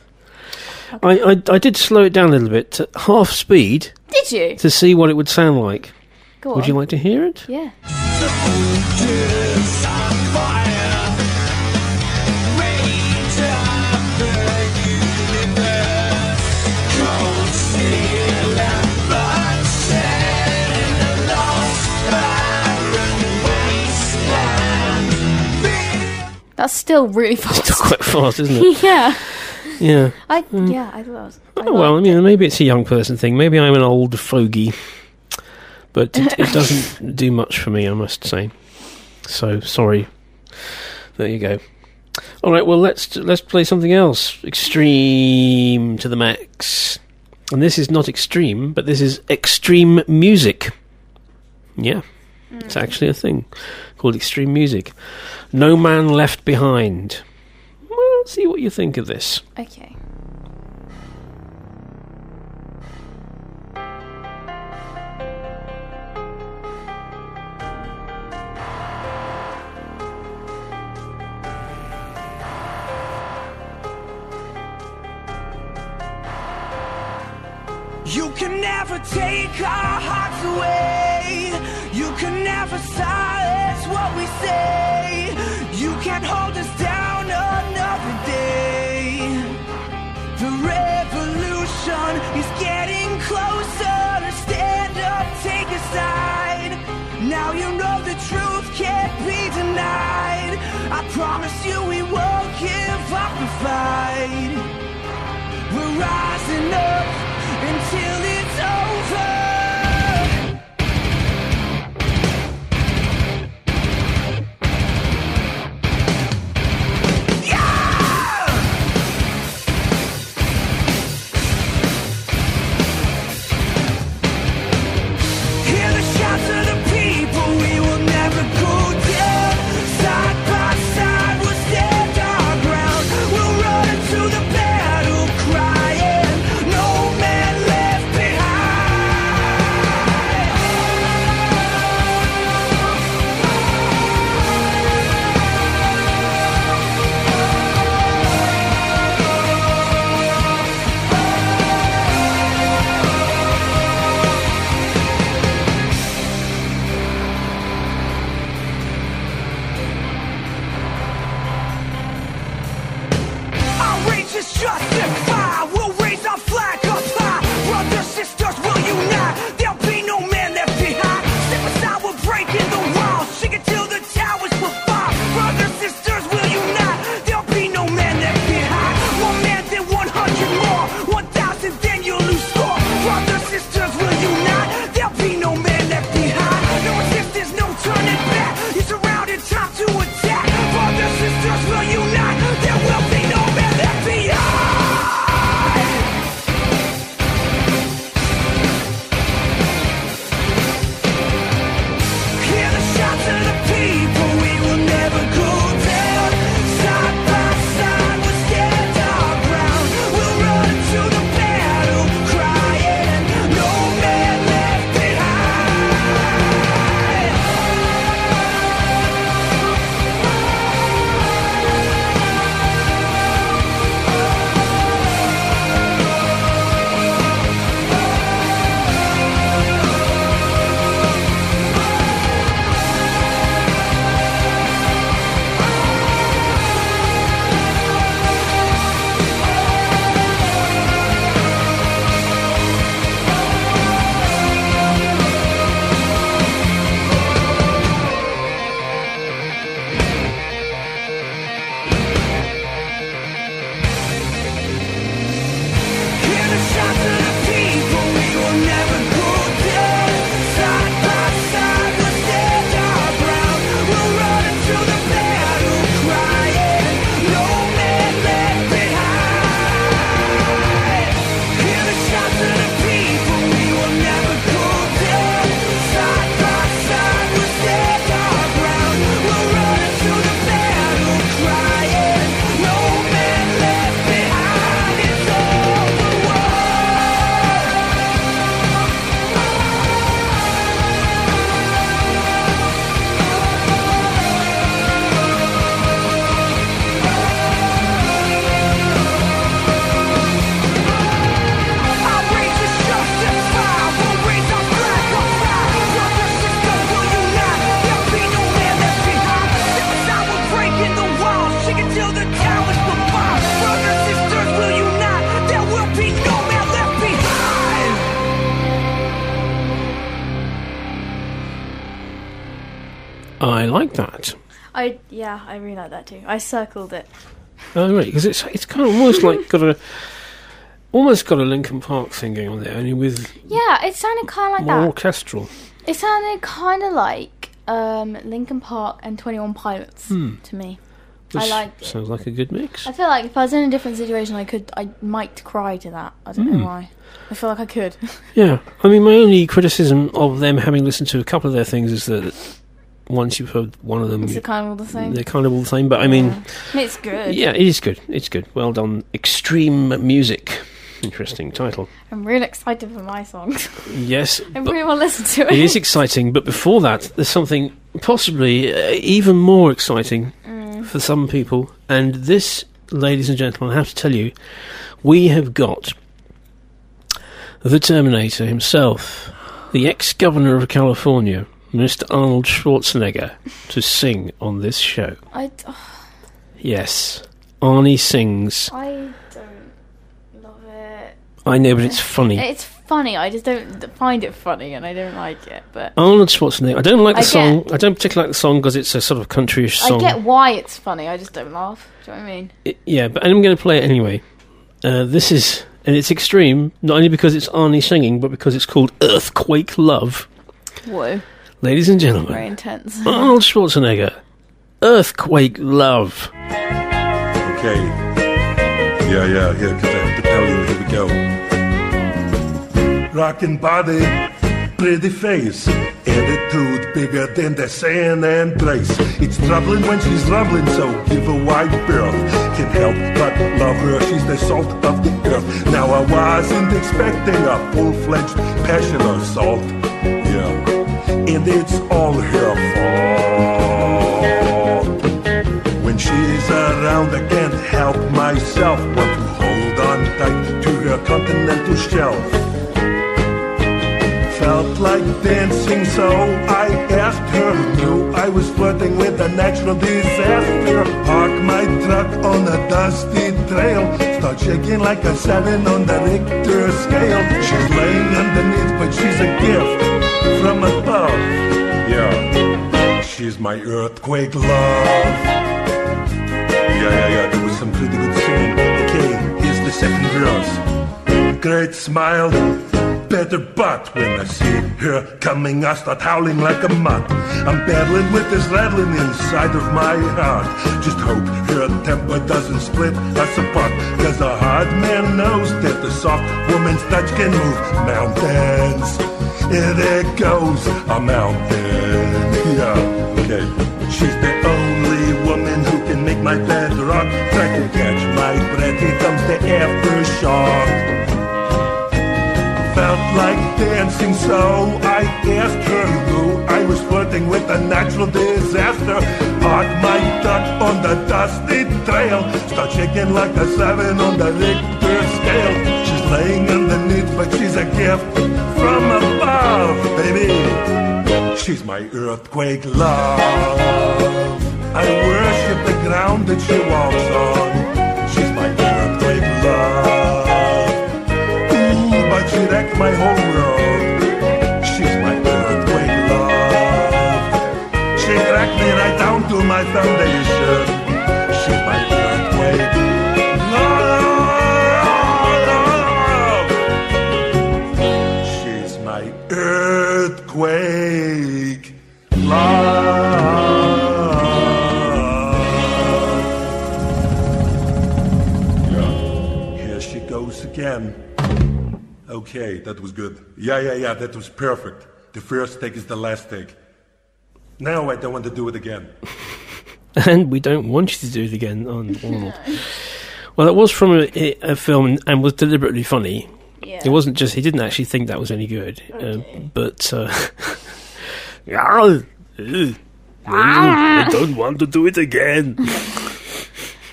I, I, I did slow it down a little bit to half speed Did you? to see what it would sound like. Go Would on. you like to hear it? Yeah. Soldiers on fire, rage of the universe. Cold steel and bloodshed in a lost barren wasteland. That's still really fast. Still quite fast, isn't it? yeah. Yeah. I mm. yeah, I thought it was. I Oh, well, I mean, maybe it's a young person thing. Maybe I'm an old fogey. But it, it doesn't do much for me, I must say. So, sorry. There you go. All right, well, let's let's play something else. Extreme to the max. And this is not extreme, but this is extreme music. Yeah. It's mm. actually a thing called extreme music. No Man Left Behind. Well, see what you think of this. Okay. You can never take our hearts away. You can never silence what we say. You can't hold us down revolution is getting closer. Stand up, take a side. Now you know the truth can't be denied. I promise you we won't give up the fight. We're rising up until it's over. Yeah, I really like that too. I circled it. Oh, right, because it's it's kind of almost like got a almost got a Linkin Park thing going on there, only with Yeah, it sounded kind of like more that. orchestral. It sounded kind of like um, Linkin Park and Twenty One Pilots Hmm. to me. I like. sounds like a good mix. I feel like if I was in a different situation, I could. I might cry to that. I don't Hmm. know why. I feel like I could. Yeah, I mean, my only criticism of them having listened to a couple of their things is that once you've heard one of them, Is you- it kind of all the same? they're kind of all the same. But I mean, it's good. yeah, it is good. It's good. Well done. Extreme music. Interesting title. I'm really excited for my songs. Yes, I really want to listen to it. it is exciting. But before that, there's something possibly uh, even more exciting Mm. for some people. And this, ladies and gentlemen, I have to tell you, we have got the Terminator himself, the ex-governor of California, Mr. Arnold Schwarzenegger, to sing on this show. I, Yes, Arnie sings. I don't love it. I know, but it's funny. It's funny. I just don't find it funny, and I don't like it. But Arnold Schwarzenegger. I don't like the I song. get- I don't particularly like the song because it's a sort of countryish song. I get why it's funny. I just don't laugh. Do you know what I mean? It- yeah, but I'm going to play it anyway. Uh, this is, and it's extreme, not only because it's Arnie singing, but because it's called Earthquake Love. Whoa, Ladies and gentlemen, very intense. Arnold Schwarzenegger, Earthquake Love. Okay. Yeah, yeah, here, because I have to tell you, here we go. Rockin' body, pretty face, attitude bigger than the San Andreas. It's troubling when she's rumbling, so give her wide berth. Can't help but love her, she's the salt of the earth. Now I wasn't expecting a full-fledged passion assault. Yeah, and it's all her fault. When she's around, I can't help myself. Want to hold on tight to her continental shelf. Felt like dancing, so I asked her. Knew I was flirting with a natural disaster. Park my truck on a dusty trail. Start shaking like a seven on the Richter scale. She's laying underneath, but she's a gift from above. Yeah, she's my earthquake love. Yeah, yeah, yeah, there was some pretty good singing. Okay, here's the second verse. Great smile, better butt. When I see her coming, I start howling like a mutt. I'm battling with this rattling inside of my heart. Just hope her temper doesn't split us apart. Cause a hard man knows that the soft woman's touch can move mountains. Here there goes a mountain. Yeah, okay. She's the only woman who can make my bed rock. Try to catch my breath, here comes the aftershock. Felt like dancing, so I asked her who I was flirting with a natural disaster. Parked my duck on the dusty trail. Start shaking like a seven on the Richter scale. She's laying underneath, but she's a gift from above, baby. She's my earthquake love. I worship the ground that she walks on. She's my She wrecked my whole world. She's my earthquake love. She cracked me right down to my foundation. She's my earthquake Okay, that was good. Yeah, yeah, yeah, that was perfect. The first take is the last take. Now I don't want to do it again. and we don't want you to do it again on Arnold. Well, it was from a, a film and was deliberately funny. Yeah. It wasn't just he didn't actually think that was any good, um, but uh, I don't want to do it again.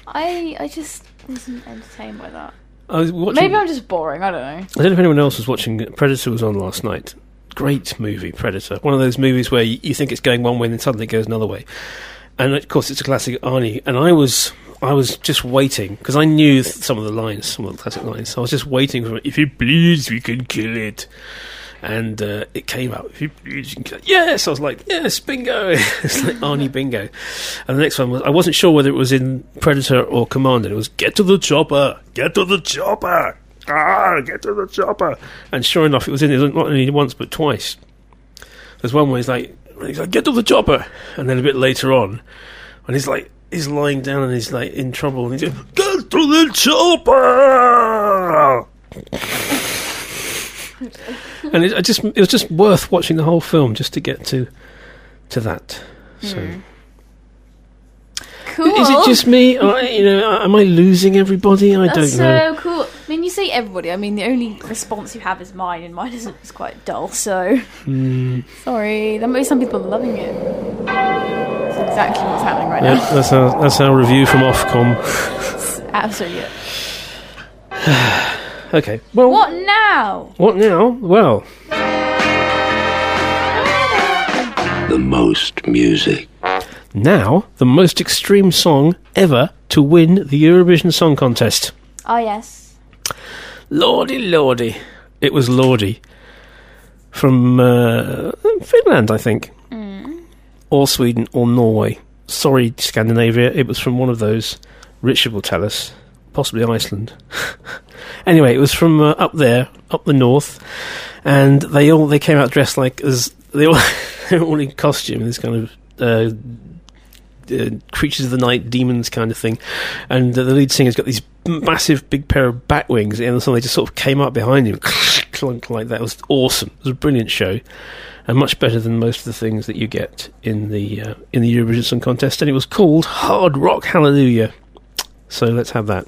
I I just wasn't entertained by that. I was watching. Maybe I'm just boring. I don't know. I don't know if anyone else was watching. Predator was on last night. Great movie, Predator. One of those movies where you, you think it's going one way and then suddenly it goes another way. And of course, it's a classic Arnie. And I was, I was just waiting because I knew th- some of the lines, some of the classic lines. So I was just waiting for it. If you please, we can kill it. And uh, it came out. If you please, you can kill it. Yes, I was like, yes, bingo. it's like Arnie bingo. And the next one was, I wasn't sure whether it was in Predator or Commando. It was get to the chopper, get to the chopper. Ah, get to the chopper. And sure enough, it was in it not only once but twice. There's one where he's like, he's like, get to the chopper. And then a bit later on, and he's like, he's lying down and he's like in trouble. And he's like, get to the chopper. and it, I just, it was just worth watching the whole film just to get to, to that. So. Hmm. Cool. Is it just me? Or, you know, am I losing everybody? I That's don't know. so cool. I mean, you say everybody. I mean, the only response you have is mine, and mine is, is quite dull. So Hmm. sorry. There might be some people loving it. That's exactly what's happening right Yeah, now. that's our that's our review from Ofcom. Absolutely. Okay. Well, What now? what now? Well, The most music. now the most extreme song ever to win the Eurovision Song Contest. Oh yes. Lordy, lordy. It was Lordi. From uh, Finland, I think. Or Sweden or Norway. Sorry, Scandinavia. It was from one of those. Richard will tell us. Possibly Iceland. anyway, it was from uh, up there, up the north. And they all they came out dressed like as they all, they were all in costume, this kind of uh, uh, creatures of the night, demons kind of thing. And the lead singer's got these massive big pair of bat wings, and so they just sort of came up behind him, clunk like that. It was awesome. It was a brilliant show, and much better than most of the things that you get in the uh, in the Eurovision Song Contest. And it was called Hard Rock Hallelujah. So let's have that.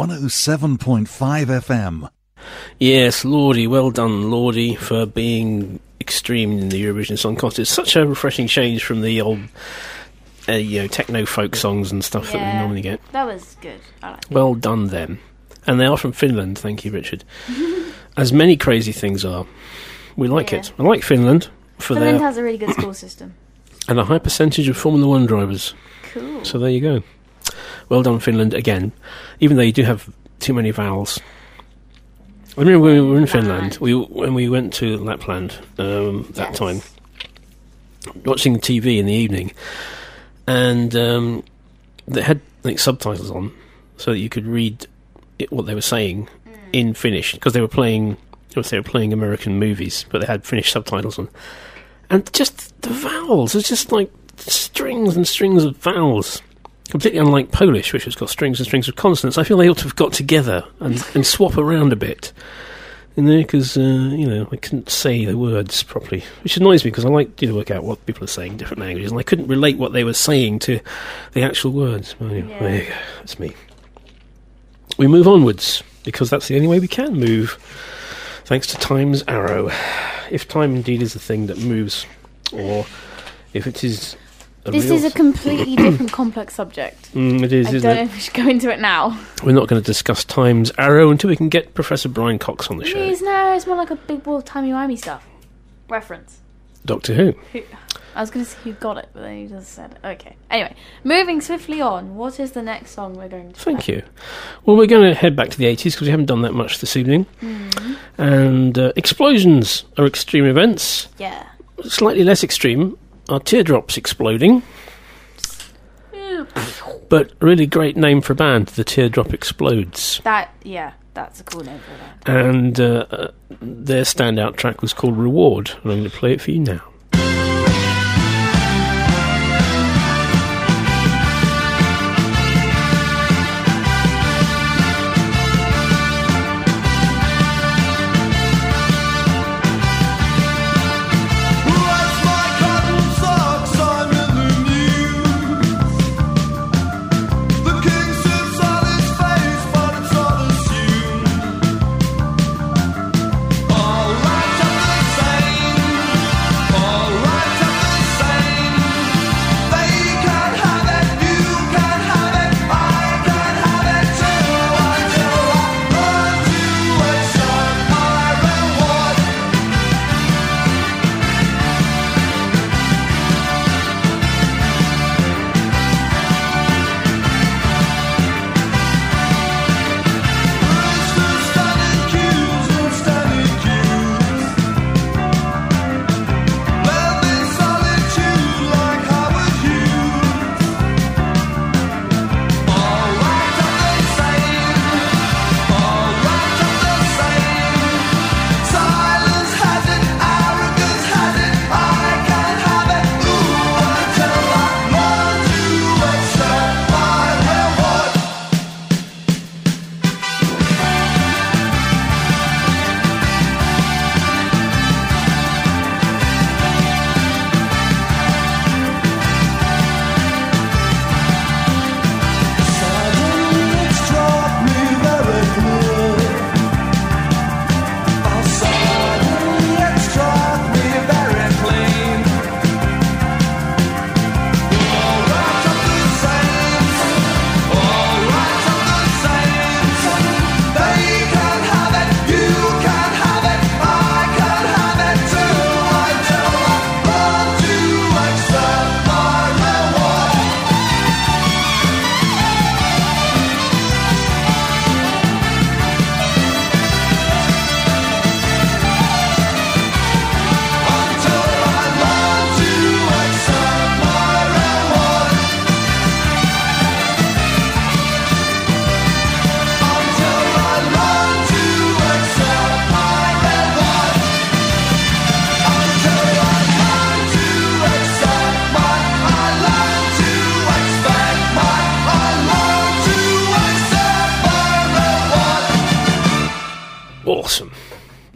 107.5 FM. Yes, Lordi, well done, Lordi, for being extreme in the Eurovision Song Contest. It's such a refreshing change from the old, uh, you know, techno folk songs and stuff that we normally get. That was good. Like Well done, them. And they are from Finland, thank you, Richard. As many crazy things are. We like it. I like Finland for Finland their has a really good school system. and a high percentage of Formula One drivers. Cool. So there you go. Well done, Finland, again. Even though you do have too many vowels. I remember when we were in Finland, we when we went to Lapland um, that time, watching TV in the evening, and um, they had like subtitles on, so that you could read it, what they were saying in Finnish because they were playing, they were playing American movies, but they had Finnish subtitles on, and just the vowels, it's just like strings and strings of vowels. Completely unlike Polish, which has got strings and strings of consonants. I feel they ought to have got together and, and swap around a bit in there because uh, you know I couldn't say the words properly, which annoys me because I like you know work out what people are saying in different languages, and I couldn't relate what they were saying to the actual words. Well, anyway, There you go. That's me. We move onwards because that's the only way we can move, thanks to time's arrow. If time indeed is the thing that moves, or if it is. This is a completely different complex subject. Mm, it is, I isn't don't it? know if we should go into it now. We're not going to discuss time's arrow until we can get Professor Brian Cox on the show. Please, no, it's more like a big ball timey-wimey stuff. Reference. Doctor Who. Who, I was going to say who got it, but then you just said it. Okay. Anyway, moving swiftly on. What is the next song we're going to Thank you. Well, we're going to head back to the 80s because we haven't done that much this evening. Mhm. And uh, explosions are extreme events. Yeah. Slightly less extreme are teardrops exploding. But really great name for a band, The Teardrop Explodes. That, yeah, that's a cool name for that. And uh, uh, their standout track was called Reward. And I'm going to play it for you now.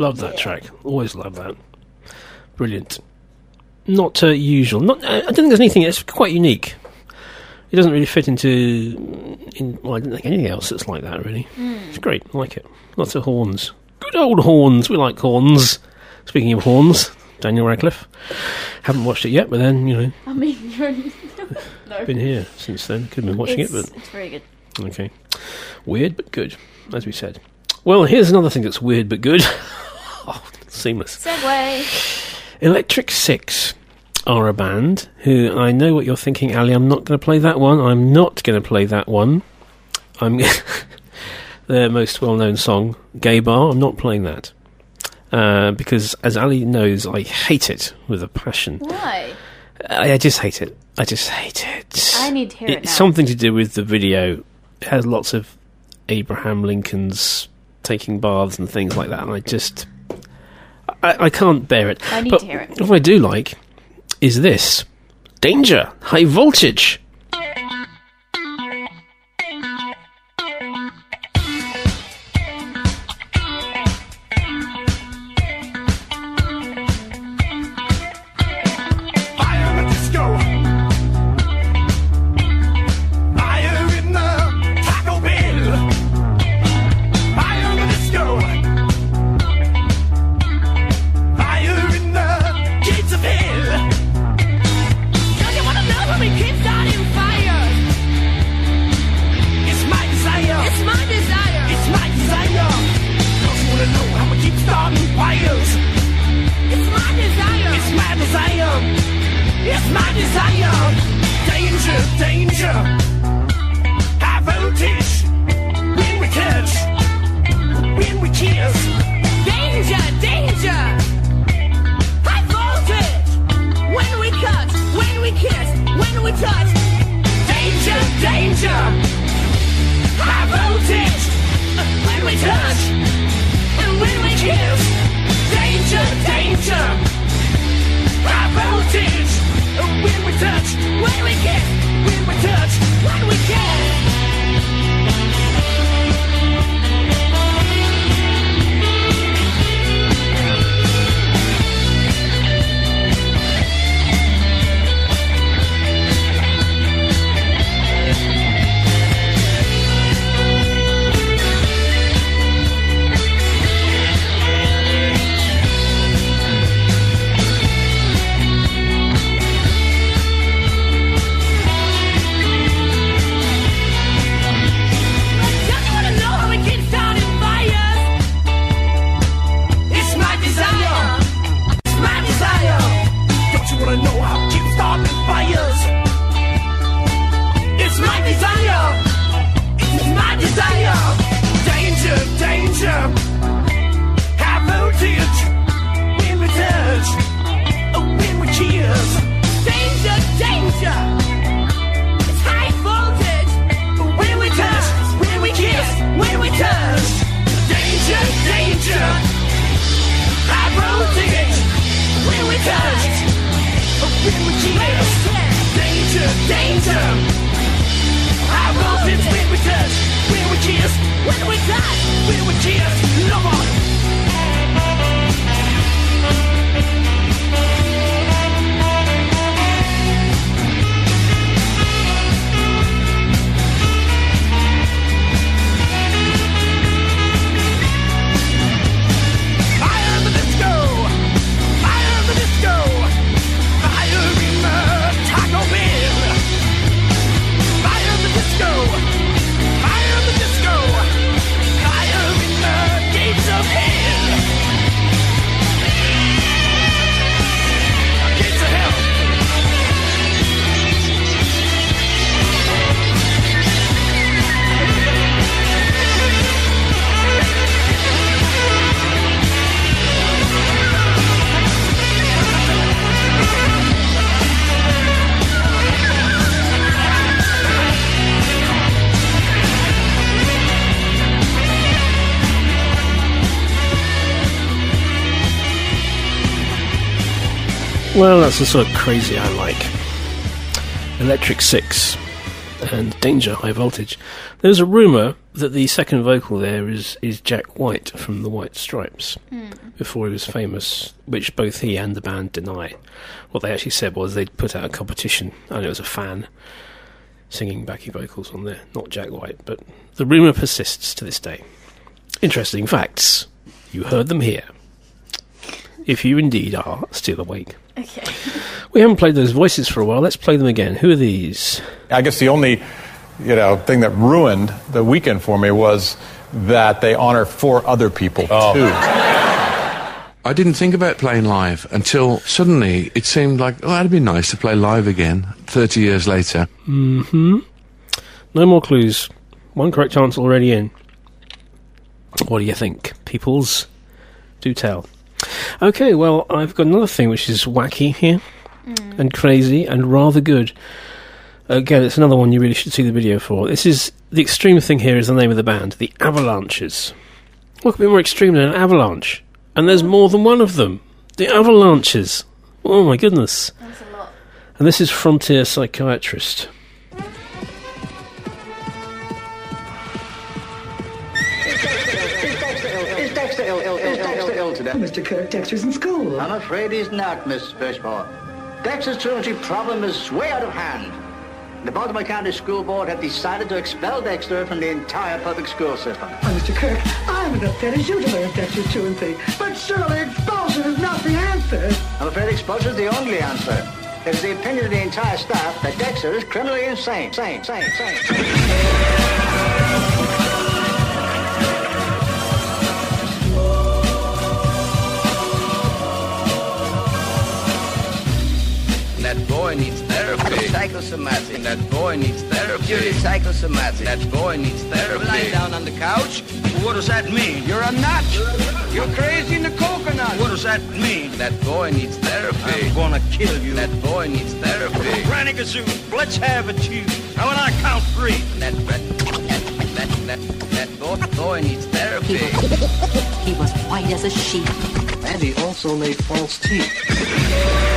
Love that track. Always love that. Brilliant. Not uh, usual. Not. I I don't think there's anything. It's quite unique. It doesn't really fit into. In, well, I don't think anything else that's like that. Really. Mm. It's great. I like it. Lots of horns. Good old horns. We like horns. Speaking of horns, Daniel Radcliffe. Haven't watched it yet, but then you know, I mean, you're no. been here since then. Could have been watching it's, it, but it's very good. Okay. Weird but good, as we said. Well, here's another thing that's weird but good. seamless. segue. Electric Six are a band who I know what you're thinking, Ali. I'm not going to play that one. I'm not going to play that one. I'm their most well-known song, "Gay Bar." I'm not playing that uh, because, as Ali knows, I hate it with a passion. Why? I, I just hate it. I just hate it. I need to hear it It's now. something to do with the video. It has lots of Abraham Lincoln's taking baths and things like that, and I just I, I can't bear it. I need but to hear it. What I do like is this: danger, high voltage. That's the sort of crazy I like. Electric Six and Danger High Voltage. There's a rumour that the second vocal there is, is Jack White from the White Stripes hmm. before he was famous, which both he and the band deny. What they actually said was they'd put out a competition and it was a fan singing backing vocals on there, not Jack White. But the rumour persists to this day. Interesting facts. You heard them here. If you indeed are still awake. Okay. We haven't played those voices for a while. Let's play them again. Who are these? I guess the only, you know, thing that ruined the weekend for me was that they honor four other people too. I didn't think about playing live until suddenly it seemed like, oh, that'd be nice to play live again 30 years later. hmm No more clues. One correct answer already in. What do you think, peoples? Do tell. Okay, well, I've got another thing which is wacky here mm. and crazy and rather good. Again, it's another one you really should see the video for. This is the extreme thing here is the name of the band, the Avalanches. What could be more extreme than an avalanche? And there's more than one of them. The Avalanches. Oh my goodness. That's a lot. And this is Frontier Psychiatrist. Mr. Kirk, Dexter's in school. I'm afraid he's not, Miss Fishmore. Dexter's truancy problem is way out of hand. The Baltimore County School Board have decided to expel Dexter from the entire public school system. Oh, Mr. Kirk, I'm as upset as you to learn Dexter's truancy, but surely expulsion is not the answer. I'm afraid expulsion is the only answer. It's the opinion of the entire staff that Dexter is criminally insane. Sane, sane, sane. Psychosomatic. That boy needs therapy. You're psychosomatic. That boy needs therapy. Lying down on the couch. What does that mean? You're a nut. You're crazy in the coconut. What does that mean? That boy needs therapy. I'm gonna kill you. That boy needs therapy. Granny Gazoo, let's have it, you. Now when I count three. That that that that, that boy, boy needs therapy. He was white as a sheet. And he also made false teeth.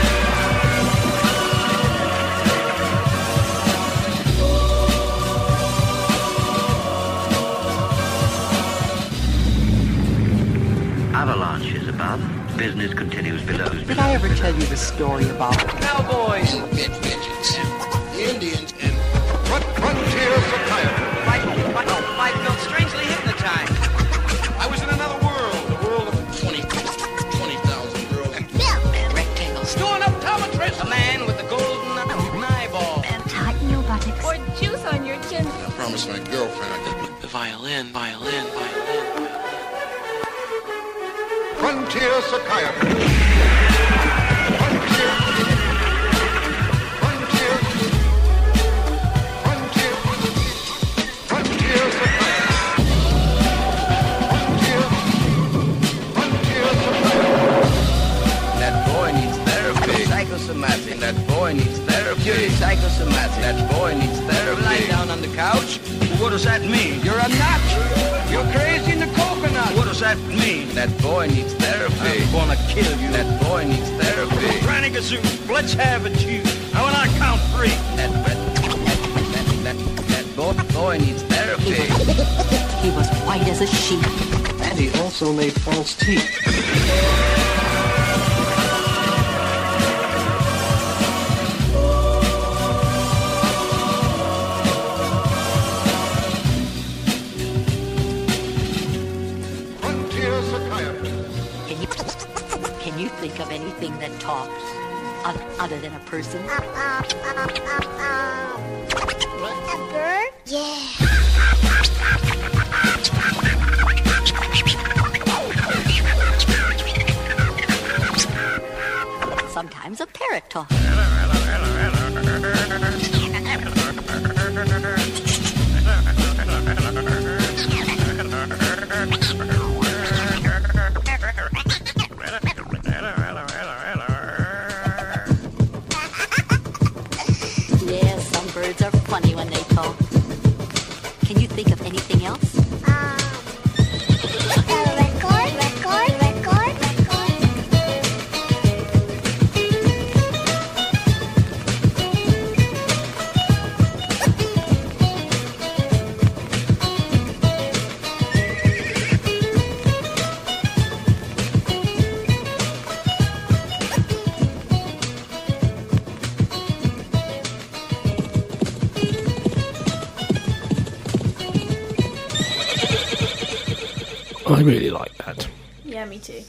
Business continues below. Did I ever tell you the story about Cowboys. And the Indians and frontier psychiatry. Mike, Mike, oh, Mike felt strangely hypnotized. I was in another world, the world of 20, 20,000 girls. And rectangles? Doing optometrist. A man with a golden eyeball. And tighten your buttocks. Or juice on your chin. I promised my girlfriend I could. The violin, violin, violin. Frontier psychiatry. Frontier. Frontier. Frontier. Frontier psychiatry. Frontier. Frontier. That boy needs therapy. Psychosomatic. That boy needs therapy. You're psychosomatic. That boy needs therapy. Lying down on the couch. What does that mean? You're a nut. You're crazy in the coconut. What does that mean? That boy needs therapy. I'm gonna kill you. That boy needs therapy. Granny Gazoo, let's have it, you. Now when I count three. That that boy, boy needs therapy. He was white as a sheet. And he also made false teeth. Other than a person? I really like that. Yeah, me too.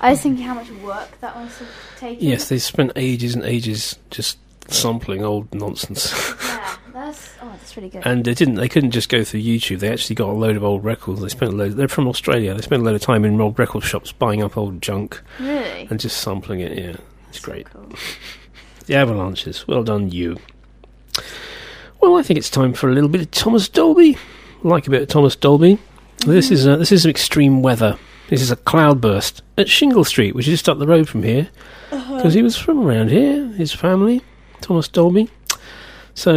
I was thinking how much work that must have taken. Yes, they spent ages and ages just sampling old nonsense. Yeah, that's oh, that's really good. And they didn't. They couldn't just go through YouTube. They actually got a load of old records. They spent a load. They're from Australia. They spent a load of time in old record shops buying up old junk Really? and just sampling it. Yeah, it's great. the Avalanches. Well done, you. Well, I think it's time for a little bit of Thomas Dolby. Like a bit of Thomas Dolby. This is uh, this is extreme weather. This is a cloudburst at Shingle Street, which is just up the road from here, Uh-huh. because he was from around here. His family, Thomas Dolby. So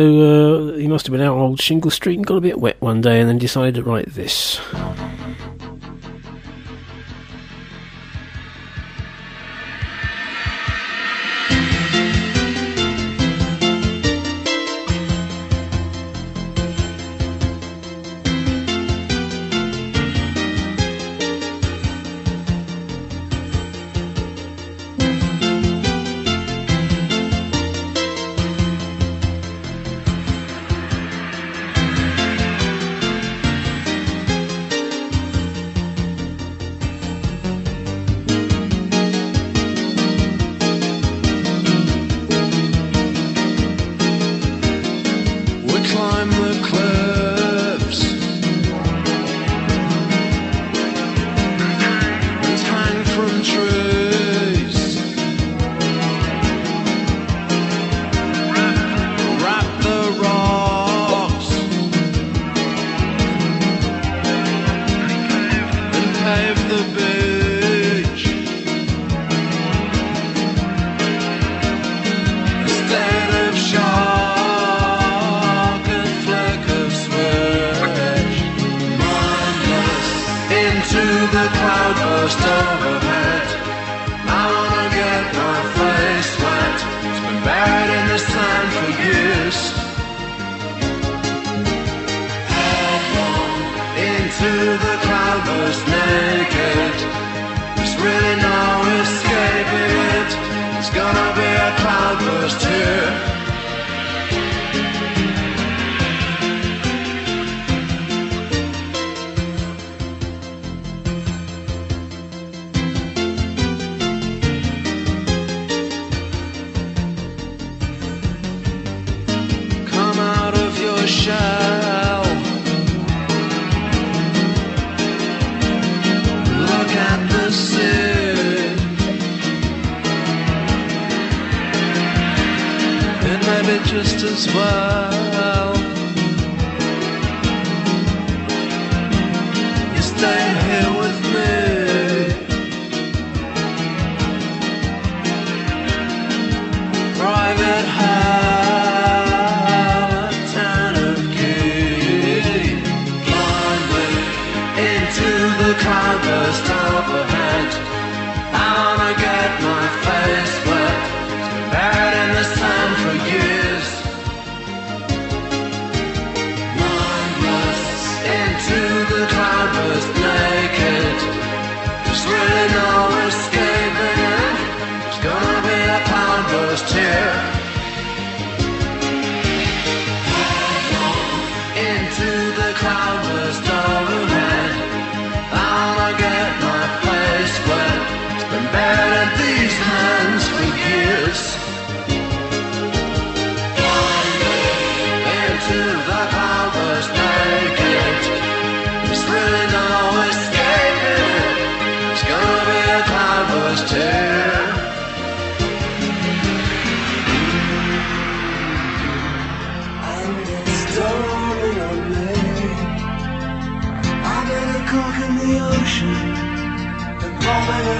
uh, he must have been out on old Shingle Street and got a bit wet one day, and then decided to write this.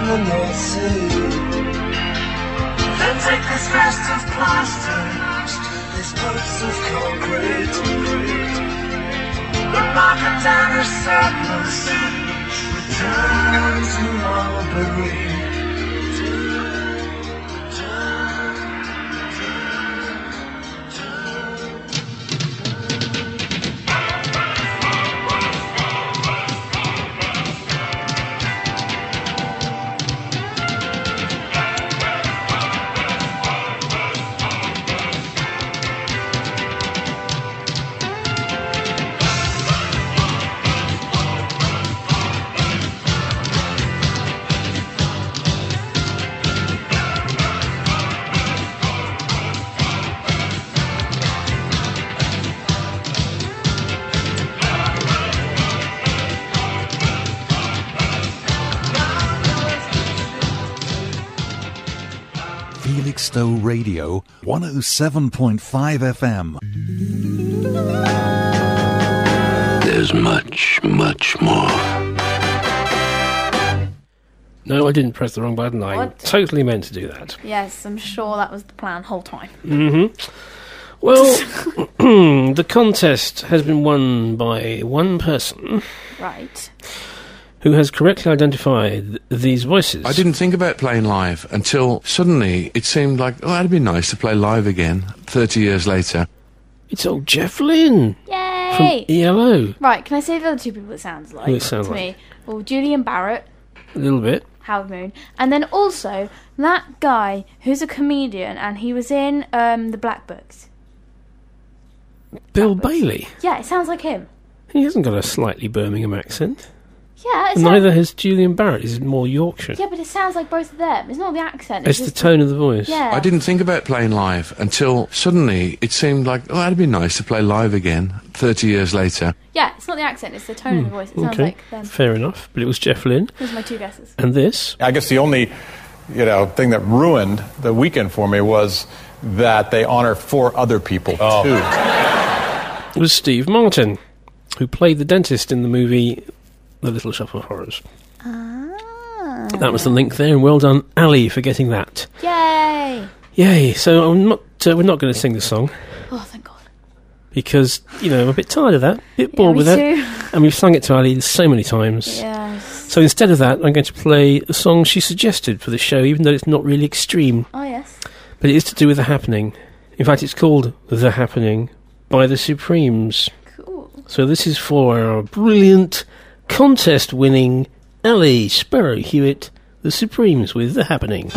The North Sea. Then take this vest of plaster, this boats of concrete. The market down is surplus. Return to Marbury. 107.5 FM. There's much, much more. No, I didn't press the wrong button. I What? totally meant to do that. Yes, I'm sure that was the plan whole time. Mm-hmm. Well, the contest has been won by one person Right. Who has correctly identified th- these voices. I didn't think about playing live until suddenly it seemed like, oh, that'd be nice to play live again 30 years later. It's old Jeff Lynne from ELO. Right, can I say the other two people it sounds like? Who it sounds to like? me? Well, Julian Barratt, A little bit. Howard Moon, and then also that guy who's a comedian and he was in um, the Black Books. Bill Bailey. Yeah, it sounds like him. He hasn't got a slightly Birmingham accent. Yeah, it neither has Julian Barratt. He's more Yorkshire. yeah, but it sounds like both of them. It's not the accent. It's the just tone of the voice. Yeah. I didn't think about playing live until suddenly it seemed like, oh, that'd be nice to play live again 30 years later. Yeah, it's not the accent. It's the tone of the voice. It sounds Hmm, okay, like them. fair enough. But it was Jeff Lynne. Those are my two guesses. And this? I guess the only, you know, thing that ruined the weekend for me was that they honor four other people too. was Steve Martin, who played the dentist in the movie The Little Shop of Horrors. Ah. That was the link there, and well done, Ali, for getting that. Yay! Yay! So I'm not. Uh, we're not going to sing the song Oh, thank God. because you know I'm a bit tired of that, a bit bored me with too. it, and we've sung it to Ali so many times. Yes. So instead of that, I'm going to play a song she suggested for the show, even though it's not really extreme, Oh, yes. but it is to do with the happening. In fact, it's called "The Happening" by the Supremes. Cool. So this is for our brilliant contest-winning Ali Sparrow Hewitt, the Supremes with "The Happening."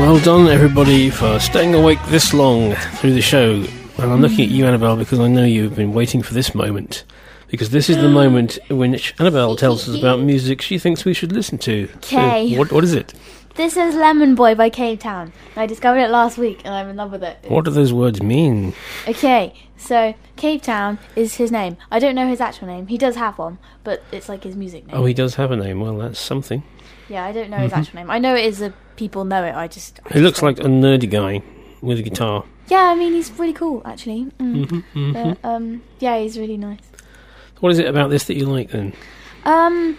Well done, everybody, for staying awake this long through the show. And I'm looking at you, Annabelle, because I know you've been waiting for this moment. Because this is the moment in which Annabelle tells us about music she thinks we should listen to. So, what, what is it? This is Lemon Boy by Cavetown. I discovered it last week and I'm in love with it. What do those words mean? Okay, so Cavetown is his name. I don't know his actual name. He does have one, but it's like his music name. Oh, he does have a name. Well, that's something. Yeah, I don't know his Mhm. actual name. I know it is a people know it. I just He looks like a nerdy guy with a guitar. yeah. I mean, he's really cool actually. Mm. Mhm, mhm. But, um, yeah, he's really nice. What is it about this that you like then? Um,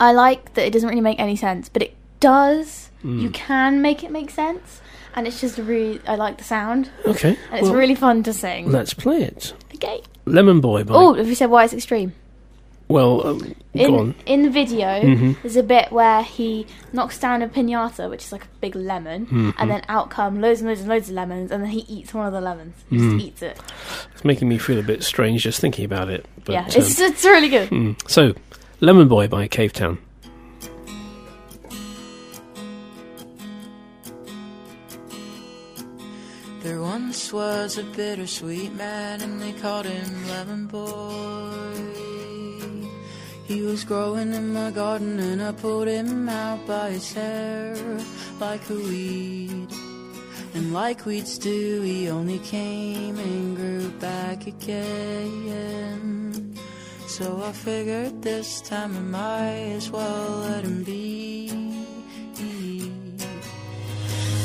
I like that it doesn't really make any sense, but it does. Mm. You can make it make sense, and it's just really. I like the sound. Okay, and it's well, really fun to sing. Let's play it. Okay. Lemon Boy by. Oh, have you said why it's extreme? Well, um, go In on. in the video, Mhm. there's a bit where he knocks down a pinata, which is like a big lemon, Mhm. and then out come loads and loads and loads of lemons, and then he eats one of the lemons. He Mm. just eats it. It's making me feel a bit strange just thinking about it. But, yeah, it's um, it's really good. hmm. So, Lemon Boy by Cavetown. Once was a bittersweet man, and they called him Lemon Boy. He was growing in my garden, and I pulled him out by his hair like a weed. And like weeds do, he only came and grew back again. So I figured this time I might as well let him be.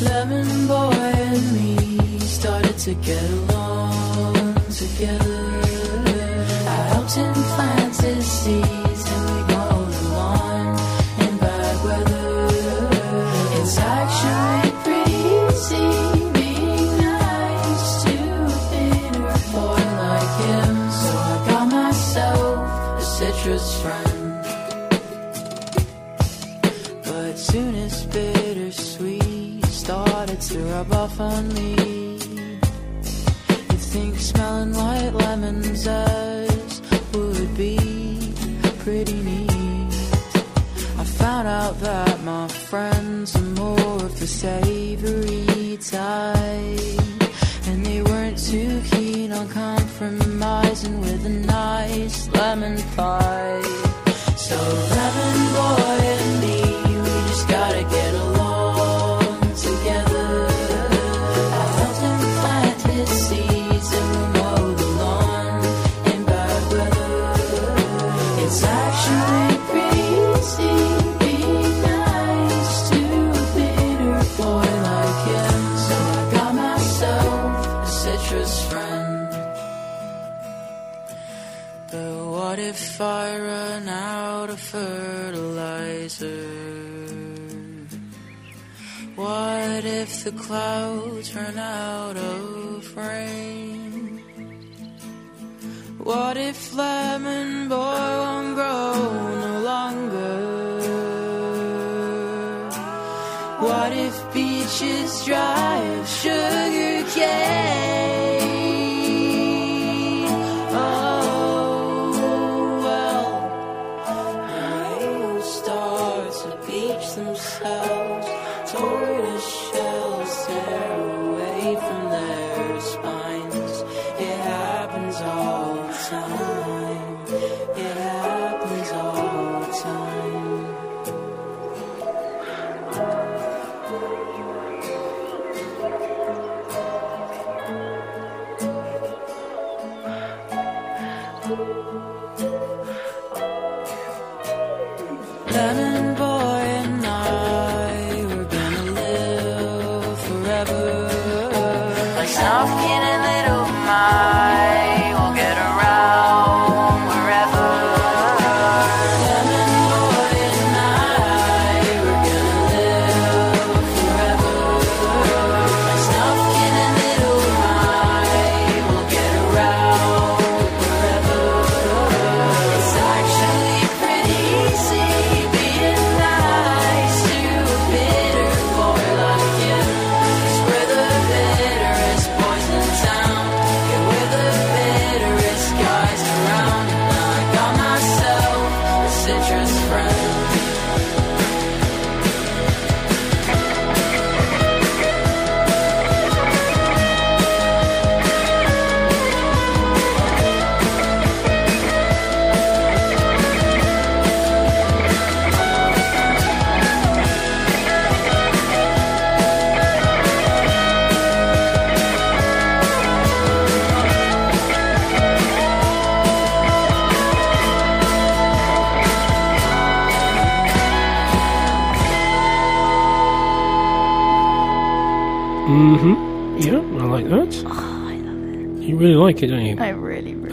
Lemon boy and me started to get along together. I plant his seeds and we the lawn in bad weather. It's actually pretty easy being nice to a bitter boy like him. So I got myself a citrus friend. But soon as bittersweet started to rub off on me, smelling like lemon zest would be pretty neat. I found out that my friends are more of the savory type, and they weren't too keen on compromising with a nice lemon pie. So lemon boy if I run out of fertilizer? What if the clouds run out of rain? What if lemon boy won't grow no longer? What if beaches dry of sugar cane?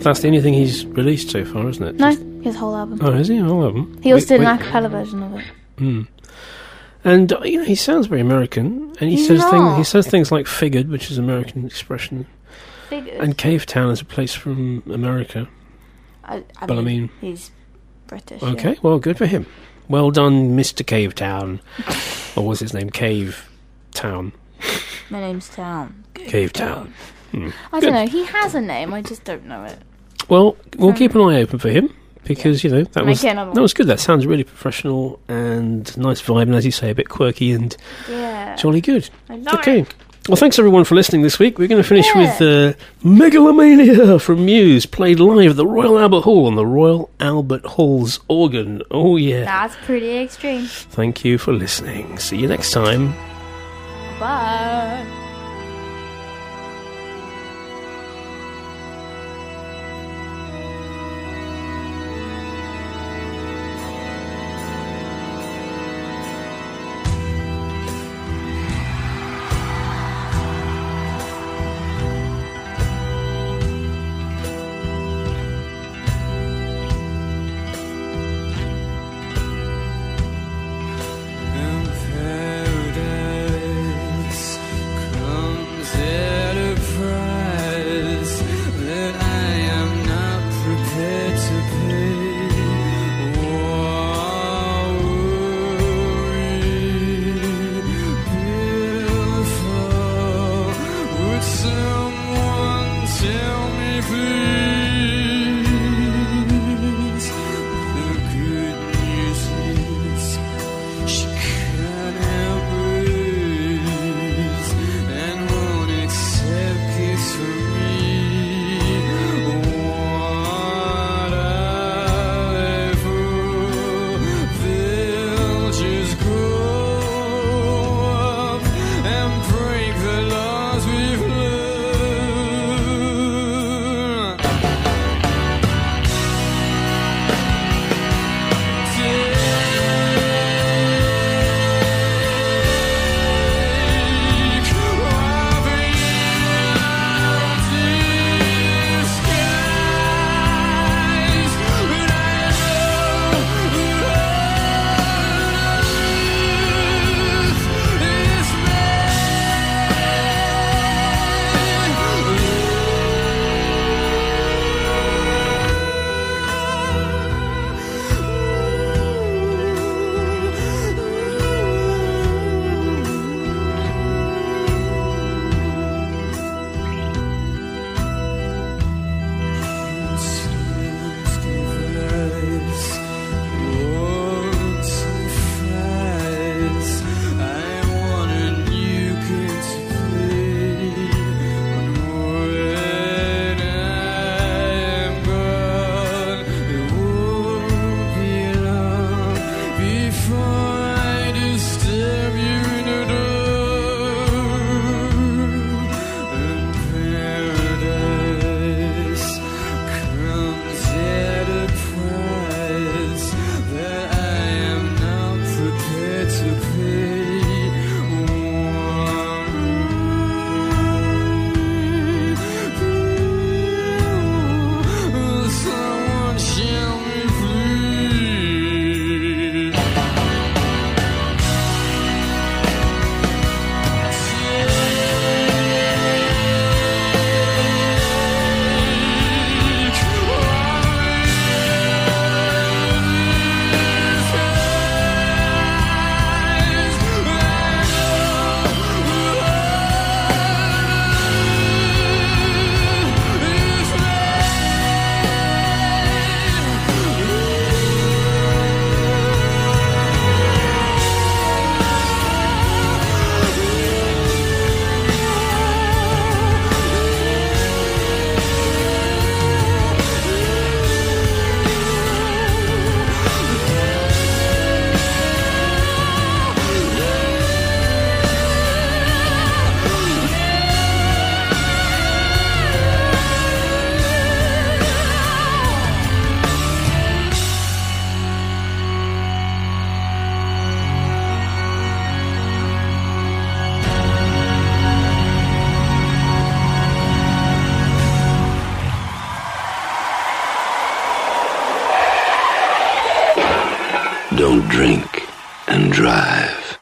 That's the only thing he's released so far, isn't it? No, his whole album. Oh, is he? I love him. He also Wait- did an wait- a cappella version of it. Mm. And uh, you know, he sounds very American, and he He's says things. He says things like "figured," which is an American expression, Figured. and Cavetown is a place from America. I, I but I mean, mean- he's British. yeah. Okay, well, good for him. Well done, Mister Cavetown, or was his name Cave Town? My name's Town. Cavetown. Hmm. I Good. don't know. He has a name. I just don't know it. Well, we'll keep an eye open for him because you know that Make was that was good. That sounds really professional and nice vibe, and as you say, a bit quirky and Yeah. jolly good. Okay. it. Well, thanks everyone for listening this week. We're going to finish Yeah. with uh, Megalomania from Muse, played live at the Royal Albert Hall on the Royal Albert Hall's organ. Oh, yeah. That's pretty extreme. Thank you for listening. See you next time. Bye.